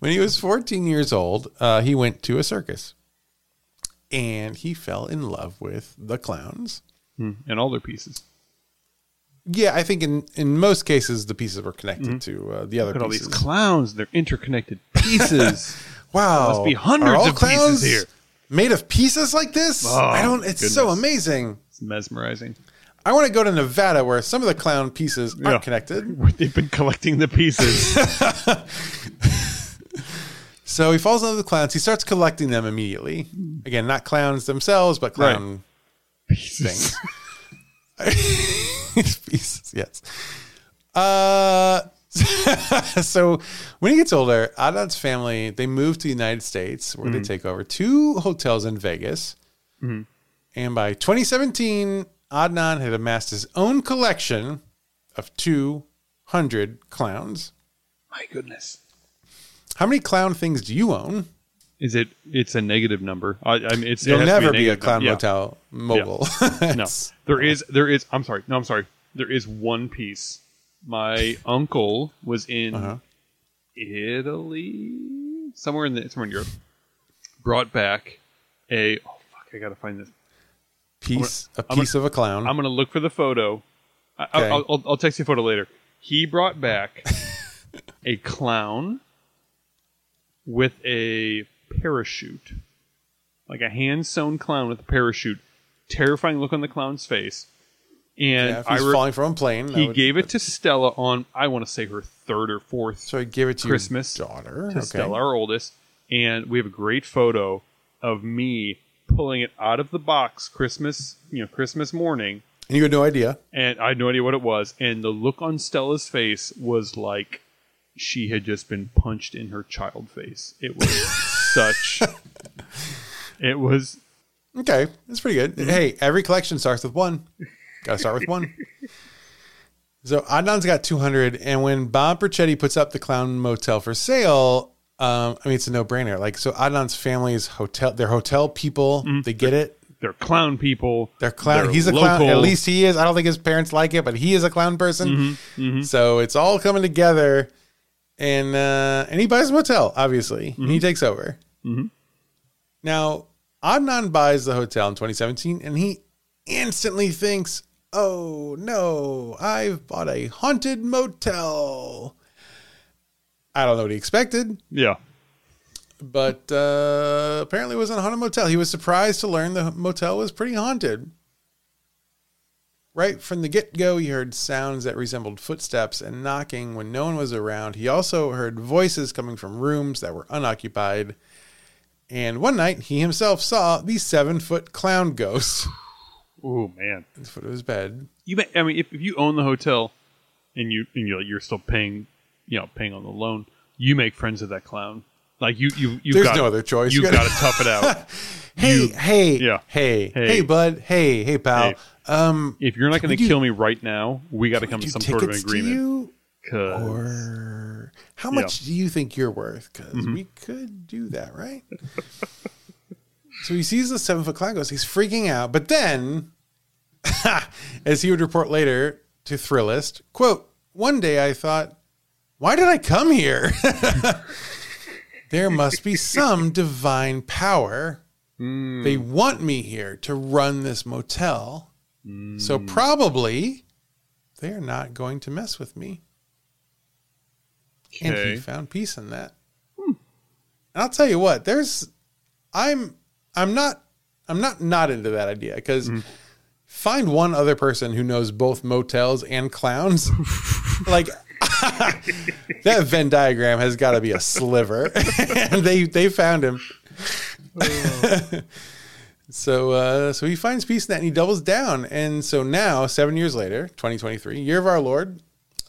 when he was 14 years old, uh, he went to a circus, and he fell in love with the clowns. And all their pieces. Yeah, I think in in most cases the pieces were connected to uh, the other Mm-hmm. Look at all these clowns. They're interconnected *laughs* pieces. *laughs* wow, there must be hundreds of pieces clowns here. Made of pieces like this? Oh, I don't. It's so amazing. it's mesmerizing. I want to go to Nevada where some of the clown pieces aren't connected. *laughs* Where they've been collecting the pieces. So he falls in love with clowns. He starts collecting them immediately. Again, not clowns themselves, but clown things. Pieces, *laughs* *laughs* pieces, yes. Uh, *laughs* so when he gets older, Adnan's family they move to the United States where they take over two hotels in Vegas. And by 2017, Adnan had amassed his own collection of 200 clowns. My goodness. How many clown things do you own? Is it? It's a negative number. I, I mean, it's. it You'll to never be a negative clown number. Yeah. motel mogul. No, there is. There is. I'm sorry. No, I'm sorry. There is one piece. My uncle was in Uh-huh. Italy, somewhere in the somewhere in Europe. Brought back a. Oh fuck! I gotta find this. piece, a I'm piece of a clown. I'm gonna look for the photo. I, Okay. I'll, I'll, I'll text you a photo later. He brought back *laughs* a clown with a parachute, like a hand sewn clown with a parachute. Terrifying look on the clown's face. And yeah, if I he's re- falling from a plane, that he would- gave it to Stella on I want to say her third or fourth So he gave it to Christmas your daughter. to okay. Stella, our oldest, and we have a great photo of me pulling it out of the box Christmas, you know, Christmas morning, And you had no idea. and I had no idea what it was. And the look on Stella's face was like she had just been punched in her child face. It was *laughs* such. *laughs* It was Okay, that's pretty good. Mm-hmm. Hey, every collection starts with one. Got to start with one. *laughs* So Adnan's got 200, and when Bob Perchetti puts up the Clown Motel for sale, um, I mean it's a no-brainer. Like so, Adnan's family's hotel, they're hotel people. Mm-hmm. They get it. they're clown people. They're clown. They're he's a clown. At least he is. I don't think his parents like it, but he is a clown person. Mm-hmm. So it's all coming together, and uh, and he buys a motel, obviously, and he takes over. Now Adnan buys the hotel in 2017, and he instantly thinks, "Oh no, I've bought a haunted motel." I don't know what he expected Yeah. but uh, apparently it wasn't a haunted motel. He was surprised to learn the motel was pretty haunted. Right from the get go, he heard sounds that resembled footsteps and knocking when no one was around. He also heard voices coming from rooms that were unoccupied. And one night, he himself saw the seven foot clown ghost *laughs* Oh man. at the foot of his bed. You, may, I mean, if, if you own the hotel, and you and you're, you're still paying, you know, paying on the loan, you make friends with that clown. Like you, you, you. There's got, no other choice. You've You *laughs* got gotta- to tough it out. Hey, You- hey, yeah. hey, Hey. hey, bud, hey, hey, pal. Hey. Um, If you're not going to kill me right now, we got to come to some sort of an agreement. or how much do you think you're worth? Because Mm-hmm. we could do that, right? *laughs* so he sees the seven foot clown ghost. He's freaking out, but then, *laughs* as he would report later to Thrillist, quote: "One day I thought, why did I come here? *laughs* there must be some divine power. Hmm. They want me here to run this motel, so Hmm. probably." They are not going to mess with me and he found peace in that. And I'll tell you what, there's, I'm, I'm not, I'm not not into that idea because find one other person who knows both motels and clowns. *laughs* like *laughs* that Venn diagram has got to be a sliver, *laughs* and they they found him. So, uh, so he finds peace in that and he doubles down. And so now, seven years later, 2023, year of our Lord,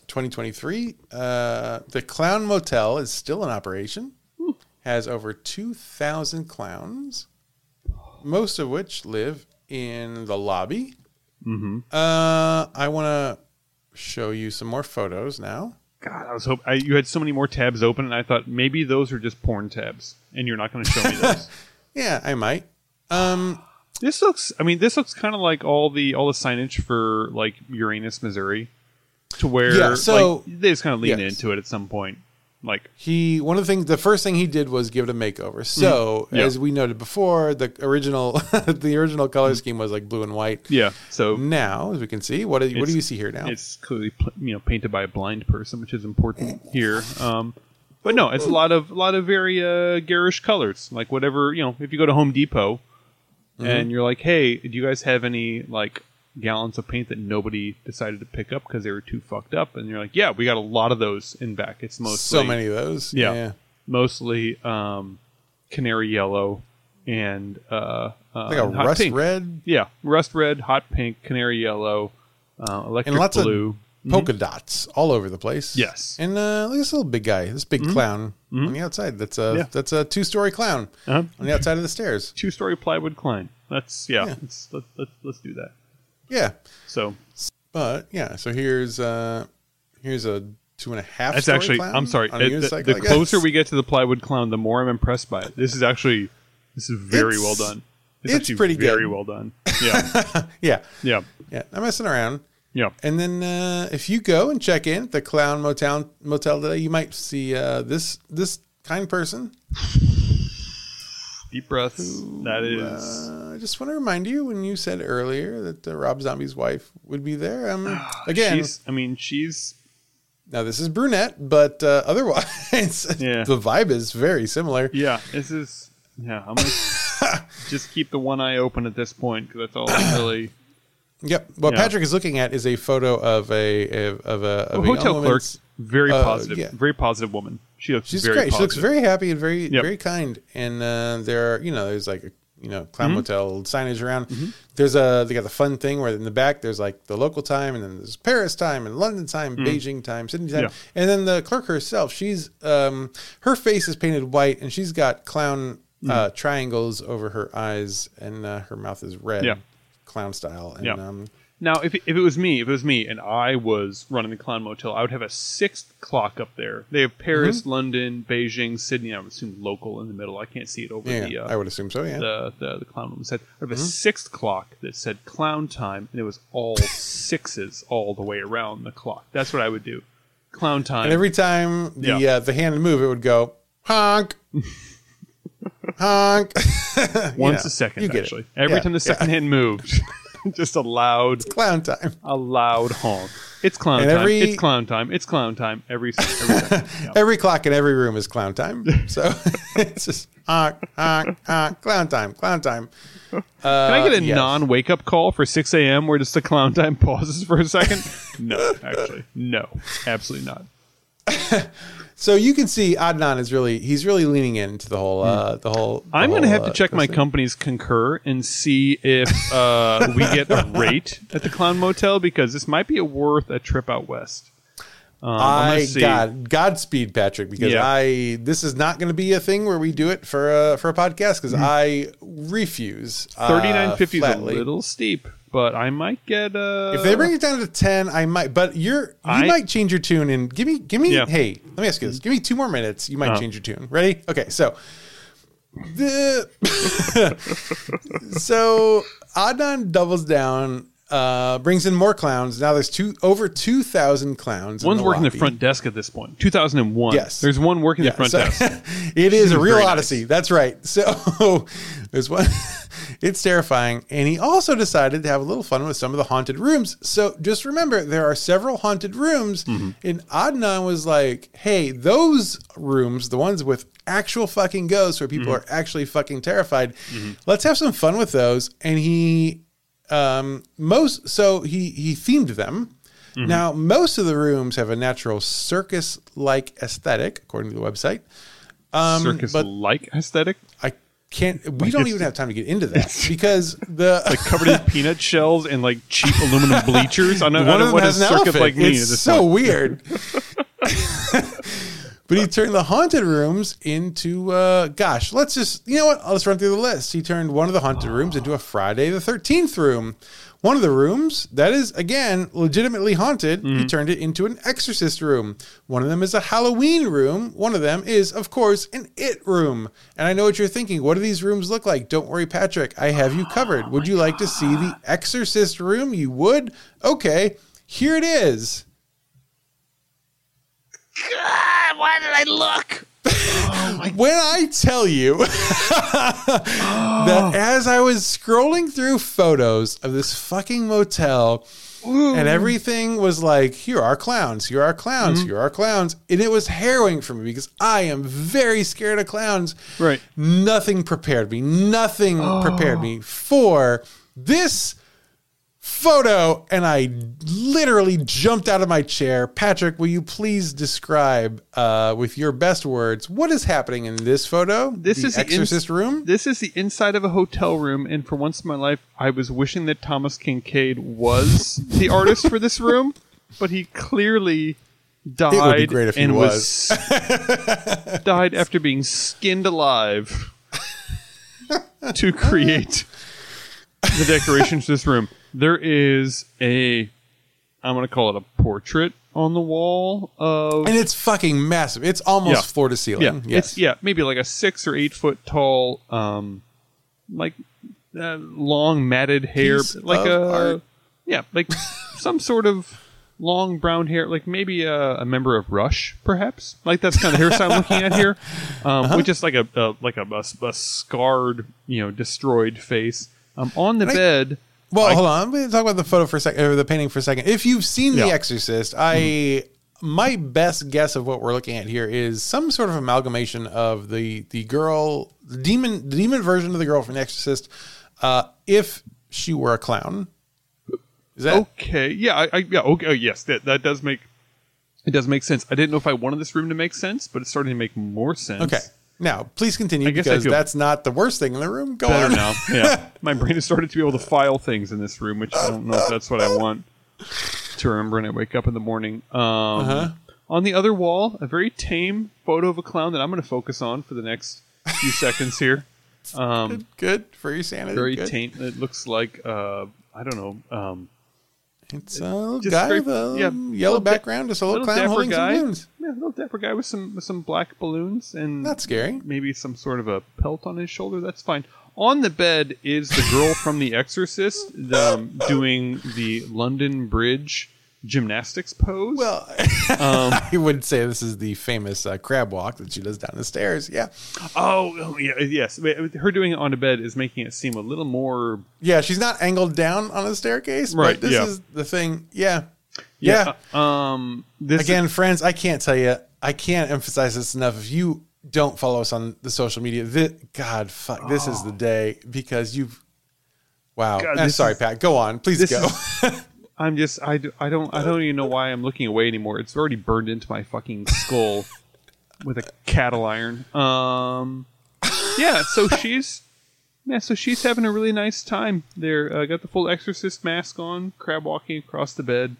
2023, uh, the Clown Motel is still in operation, has over 2,000 clowns, most of which live in the lobby. Uh, I want to show you some more photos now. God, I was hoping I, you had so many more tabs open, and I thought maybe those are just porn tabs, and you're not going to show me *laughs* those. Yeah, I might. Um, this looks. I mean, this looks kind of like all the all the signage for like Uranus, Missouri, to where Yeah, so- like, they just kind of lean Yes. into it at some point. Like, he one of the things the first thing he did was give it a makeover so Mm-hmm. Yeah. as we noted before the original *laughs* the original color scheme was like blue and white yeah. So now as we can see what do, what do you see here now it's clearly you know painted by a blind person, which is important here. Um, but no, it's a lot of a lot of very uh, garish colors, like whatever you know. If you go to Home Depot Mm-hmm. and you're like, "Hey, do you guys have any like gallons of paint that nobody decided to pick up because they were too fucked up?" And you're like, "Yeah, we got a lot of those in back. It's mostly so many of those Yeah. yeah mostly um, canary yellow and uh, uh, Like a rust pink. red Yeah, rust red, hot pink, canary yellow, uh, electric and lots blue. of polka dots all over the place. Yes. And uh, look at this little big guy, this big clown on the outside. That's a Yeah. that's a two story clown Uh-huh. on the outside of the stairs. Two story plywood clown. That's yeah. Yeah. Let's, let, let, let's do that. Yeah. So But yeah, so here's uh here's a two and a half. that's actually. I'm sorry. it- the the closer we get to the plywood clown, the more I'm impressed by it. This is actually this is very It's- well done. it's actually pretty good. very well done. Yeah, *laughs* yeah, yeah, yeah, I'm messing around. Yeah. And then uh, if you go and check in at the Clown Motel Motel today, you might see uh, this this kind person. Deep breaths. That is. Uh, I just want to remind you when you said earlier that uh, Rob Zombie's wife would be there. Um, *sighs* again, she's. I mean, she's. now this is brunette, but uh, otherwise, *laughs* Yeah. the vibe is very similar. Yeah, this is. Yeah, I'm gonna *laughs* just keep the one eye open at this point because that's all I really. Yep. What Yeah. Patrick is looking at is a photo of a of a, of a, of A a hotel clerk, very uh, positive, yeah. very positive woman. She looks She's very great. She looks very happy and very Yep. very kind. And uh, there, are, you know, there's like a you know Mm-hmm. clown motel signage around. There's a they got the fun thing where in the back there's like the local time, and then there's Paris time and London time, Beijing time, Sydney time. Yeah. and then the clerk herself. She's um her face is painted white, and she's got clown uh, Mm. triangles over her eyes, and uh, her mouth is red, Yeah. Clown style. And Yeah. um, Now, if it, if it was me, if it was me, and I was running the Clown Motel, I would have a sixth clock up there. They have Paris, Mm-hmm. London, Beijing, Sydney. I would assume local in the middle. I can't see it over yeah, the, uh, I would assume so. Yeah. the the the clown woman said. I have a Mm-hmm. sixth clock that said clown time, and it was all *laughs* sixes all the way around the clock. That's what I would do. Clown time. And every time the Yeah. uh, the hand would move, it would go honk, *laughs* honk. *laughs* once know, a second, you get it. actually. Every Yeah, time the second hand moved, *laughs* just a loud, Clown time. a loud honk. It's clown And time. every- It's clown time. It's clown time. Every every. *laughs* Yeah. Every clock in every room is clown time. So it's just honk, honk, honk, clown time, clown time. Can I get a uh, yes. non wake up call for 6 a.m. where just the clown time pauses for a second? no, actually. No, absolutely not. So you can see Adnan is really he's really leaning into the whole uh, the whole. the Hmm. I'm going to have to uh, check my thing. company's concur and see if uh, we get a *laughs* rate at the Clown Motel because this might be a worth a trip out west. Um, I. God Godspeed Patrick because Yeah. I this is not going to be a thing where we do it for a for a podcast because Hmm. I refuse. uh, Thirty nine fifty is a little steep, but I might get a. If they bring it down to ten, I might. But you're you I- might change your tune and give me give me. Yeah. Hey, let me ask you this: give me two more minutes. You might Uh-huh. change your tune. Ready? Okay, so the *laughs* so Adnan doubles down. Uh, brings in more clowns. Now there's two over two thousand clowns. in One's the working the front desk at this point. 2001. Yes. There's one working the front so- desk. *laughs* it is a real Very nice. odyssey. That's right. *laughs* So there's one. *laughs* it's terrifying, and he also decided to have a little fun with some of the haunted rooms. So just remember, there are several haunted rooms, Mm-hmm. and Adnan was like, "Hey, those rooms, the ones with actual fucking ghosts, where people Mm-hmm. are actually fucking terrified, let's have some fun with those." And he um most so he he themed them Mm-hmm. now most of the rooms have a natural circus like aesthetic according to the website um circus like aesthetic. i can't we don't even have time to get into *laughs* that because the *laughs* like covered in peanut shells and like cheap aluminum bleachers. I don't, I one don't of know what has does circus elephant like mean it's so point. weird *laughs* but he turned the haunted rooms into uh gosh let's just you know what? Let's run through the list. He turned one of the haunted rooms into a friday the 13th room. One of the rooms that is again legitimately haunted Mm-hmm. he turned it into an exorcist room. One of them is a halloween room. One of them is of course an it room. And i know what you're thinking. What do these rooms look like? Don't worry patrick. I have you covered. Would you like to see the exorcist room? You would? Okay here it is God, why did I look? *laughs* when I tell you *laughs* that oh. as I was scrolling through photos of this fucking motel and everything was like, here are clowns, here are clowns, mm-hmm. here are clowns. And it was harrowing for me because I am very scared of clowns. Right. Nothing prepared me, nothing prepared *gasps* me for this photo and I literally jumped out of my chair. Patrick, will you please describe uh, with your best words what is happening in this photo? This the is the Exorcist room. This is the inside of a hotel room, and for once in my life, I was wishing that Thomas Kinkade was *laughs* the artist for this room, but he clearly died great if he and was. *laughs* died after being skinned alive *laughs* to create the decorations to this room. There is a, I'm going to call it a portrait on the wall of and it's fucking massive. It's almost Yeah. floor to ceiling. yeah, Yes. it's yeah, maybe like a six or eight foot tall, um, like uh, long matted hair, Piece like of a art. yeah, like *laughs* some sort of long brown hair, like maybe a, a member of Rush, perhaps. Like that's kind of the hairstyle I'm looking at here, *laughs* um, Uh-huh. with just like a, a like a, a, a scarred, you know, destroyed face. Um, on the bed. Well, I- hold on. I'm going to talk about the photo for a second, or the painting for a second. If you've seen The Exorcist, I my best guess of what we're looking at here is some sort of amalgamation of the the girl, the demon, the demon version of the girl from The Exorcist, uh, if she were a clown. Is that Okay. Yeah. I, I yeah. Okay. oh, yes. That that does make it does make sense. I didn't know if I wanted this room to make sense, but it's starting to make more sense. okay? Now, please continue I guess I because feel that's not the worst thing in the room. Go Better on. now. *laughs* Yeah. My brain has started to be able to file things in this room, which I don't know if that's what I want to remember when I wake up in the morning. Um, Uh-huh. On the other wall, a very tame photo of a clown that I'm going to focus on for the next few seconds here. Um, Good for your sanity. very Good. tame. It looks like uh, I don't know. Um, It's a little Just guy with a yeah, yellow background, just a little, little clown holding guy. some balloons. yeah, a little dapper guy with some with some black balloons and Not scary. maybe some sort of a pelt on his shoulder. That's fine. On the bed is the girl from The Exorcist um, doing the London Bridge gymnastics pose. Well, *laughs* Um, I wouldn't say this is the famous uh, crab walk that she does down the stairs. Yeah, oh, oh, yeah, yes. Her doing it on the bed is making it seem a little more. yeah. She's not angled down on a staircase, Right, But this yeah. is the thing. Yeah, yeah. uh, um. This Again, friends, I can't tell you. I can't emphasize this enough. If you don't follow us on the social media, thi- God, fuck, this is the day because you've. Wow. God, I'm sorry, is- Pat. Go on, please this go. *laughs* I'm just. I, I don't. I don't even know why I'm looking away anymore. It's already burned into my fucking skull *laughs* with a cattle iron. Um. Yeah. So *laughs* she's. Yeah, so she's having a really nice time there. Uh, got the full exorcist mask on, crab walking across the bed.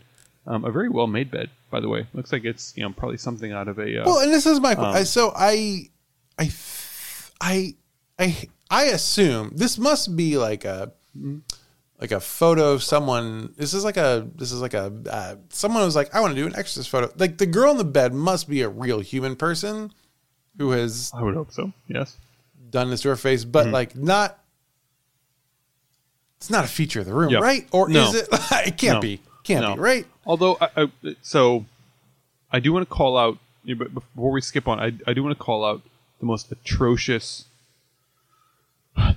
Um, a very well made bed, by the way. Looks like it's you know probably something out of a. Uh, Well, and this is my Um, I so I I I I I assume this must be like a like a photo of someone. This is like a this is like a uh, someone was like I want to do an exorcist photo. Like the girl in the bed must be a real human person who has I would hope so. Yes. done this to her face, but Mm-hmm. like not. It's not a feature of the room, Yeah. right? Or No. is it? *laughs* it can't No. be. Can't No. be, right? Although, I, I, so I do want to call out. But before we skip on, I, I do want to call out the most atrocious,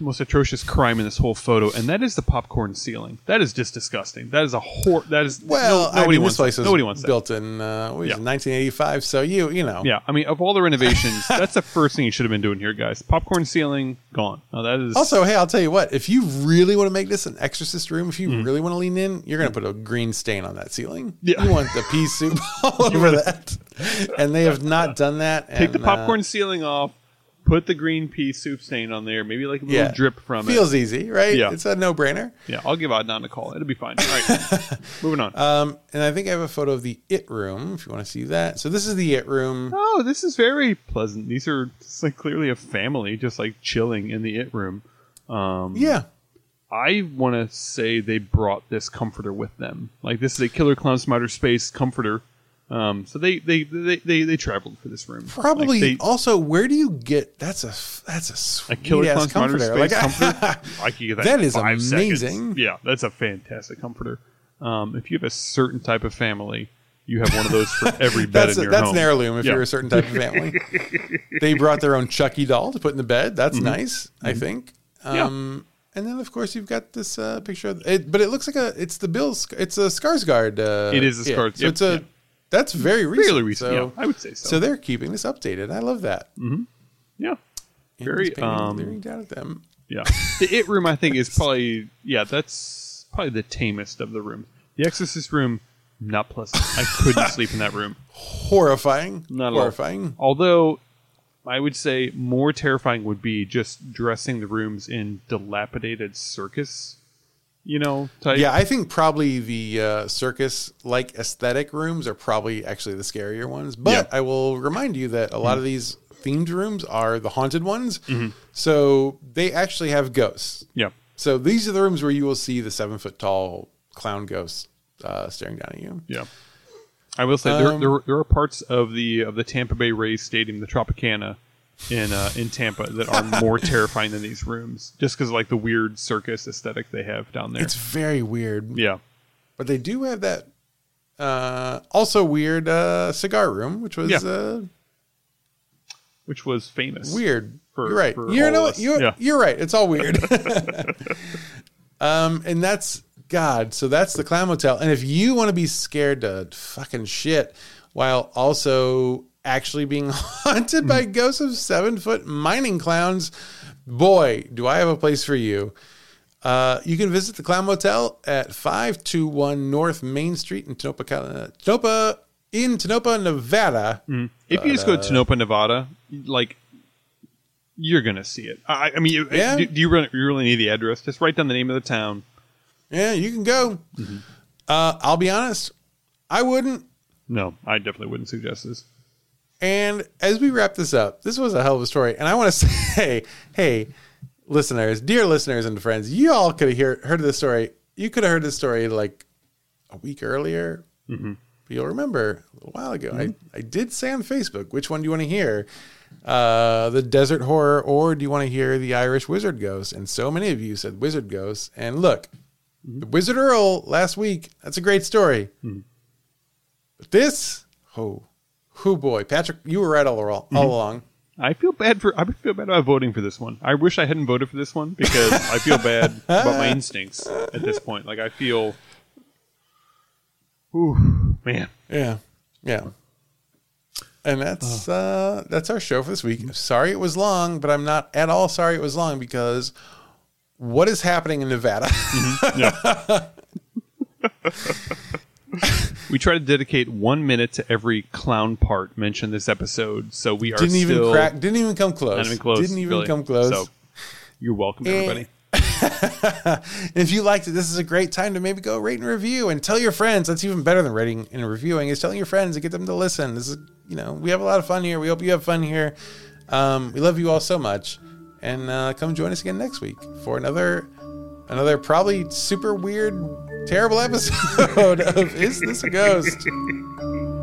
most atrocious crime in this whole photo, and that is the popcorn ceiling. That is just disgusting. That is a hor. That is Well, no, nobody I mean, wants this place that. nobody wants that. built in uh, what Yeah. 1985. So you, you know, Yeah, I mean, of all the renovations, *laughs* that's the first thing you should have been doing here, guys. Popcorn ceiling gone. Now that is Also, hey, I'll tell you what. If you really want to make this an exorcist room, if you Mm. really want to lean in, you're going to put a green stain on that ceiling. Yeah. You want the pea soup *laughs* all over that. And they have not done that. take the uh, popcorn ceiling off, put the green pea soup stain on there, maybe like a little yeah. drip from it. Feels easy, right? Yeah. It's a no brainer. Yeah, I'll give Adnan a call. It'll be fine. *laughs* All right, moving on. Um, and I think I have a photo of the it room if you want to see that. So this is the it room. Oh, this is very pleasant. These are it's like clearly a family just like chilling in the it room. Um, Yeah. I want to say they brought this comforter with them. Like this is a Killer Clowns from Outer Space comforter. Um, so they they, they they they traveled for this room. Probably. Like, they, also, where do you get that's a that's a a Killer ass Clowns from Outer comforter. Space Like, comforter. *laughs* I could get that. That is seconds. amazing. Yeah, that's a fantastic comforter. Um, if you have a certain type of family, you have one of those for every *laughs* bed that's in a, your that's home. an heirloom if Yeah. you're a certain type of family. *laughs* they brought their own Chucky doll to put in the bed. That's Mm-hmm. nice, I think. Um, And then of course you've got this uh, picture of it, but it looks like a it's the Bill's it's a Skarsgård. Uh, It is a yeah. So it's a yep. That's very recent. Fairly recent, So, yeah, I would say so. so they're keeping this updated. I love that. yeah, And very um, leering down at them. Yeah, the it room I think is probably yeah that's probably the tamest of the rooms. The Exorcist room, not pleasant. I couldn't sleep in that room. *laughs* Horrifying. Not at all. Horrifying. Although I would say more terrifying would be just dressing the rooms in dilapidated circus, you know, type. Yeah, I think probably the uh, circus like aesthetic rooms are probably actually the scarier ones. But. I will remind you that a lot of these themed rooms are the haunted ones. Mm-hmm. So they actually have ghosts. Yeah. So these are the rooms where you will see the seven foot tall clown ghost uh, staring down at you. Yeah. I will say there, Um, there there are parts of the of the Tampa Bay Rays stadium, the Tropicana, in uh, in Tampa that are more *laughs* terrifying than these rooms, just because like the weird circus aesthetic they have down there. It's very weird. yeah, But they do have that uh, also weird uh, cigar room, which was Yeah. uh, which was famous. weird. For- you're right. You know of what? us. You're, Yeah. you're right. It's all weird. *laughs* *laughs* um, and that's God. So that's the clown motel. And if you want to be scared to fucking shit while also actually being *laughs* haunted Hmm. by ghosts of seven foot mining clowns, boy, do I have a place for you. Uh, you can visit the Clown Motel at 521 North Main Street in Tonopah, uh, Tonopah in Tonopah, Nevada. If you just go to Tonopah, Nevada, like you're gonna see it. I, I mean, you- Yeah. do, do you really, you really need the address? Just write down the name of the town. Yeah, you can go. Mm-hmm. Uh, I'll be honest, I wouldn't. No, I definitely wouldn't suggest this. And as we wrap this up, this was a hell of a story. And I want to *laughs* say, hey, listeners, dear listeners and friends, you all could have hear, heard of this story. You could have heard this story like a week earlier. Mm-hmm. You'll remember a little while ago. I, I did say on Facebook, which one do you want to hear? Uh, the desert horror, or do you want to hear the Irish wizard ghost? And so many of you said wizard ghost. And look, Mm-hmm. the Wizard Earl last week, that's a great story. But this, oh, oh boy, Patrick, you were right all, all, Mm-hmm. all along. I feel bad for. I feel bad about voting for this one. I wish I hadn't voted for this one because I feel bad about my *laughs* instincts at this point. Like I feel, ooh, man. Yeah, yeah. And that's uh, that's our show for this week. Sorry it was long, but I'm not at all sorry it was long because what is happening in Nevada? *laughs* *laughs* *laughs* We try to dedicate one minute to every clown part mentioned this episode, so we are didn't even still crack. Didn't even come close. not even close. Didn't even really. come close. So you're welcome, everybody. *laughs* if you liked it, this is a great time to maybe go rate and review and tell your friends. That's even better than rating and reviewing is telling your friends and get them to listen. This is, you know, we have a lot of fun here. We hope you have fun here. Um, we love you all so much, and uh, come join us again next week for another, another probably super weird, terrible episode of Is This a Ghost? *laughs*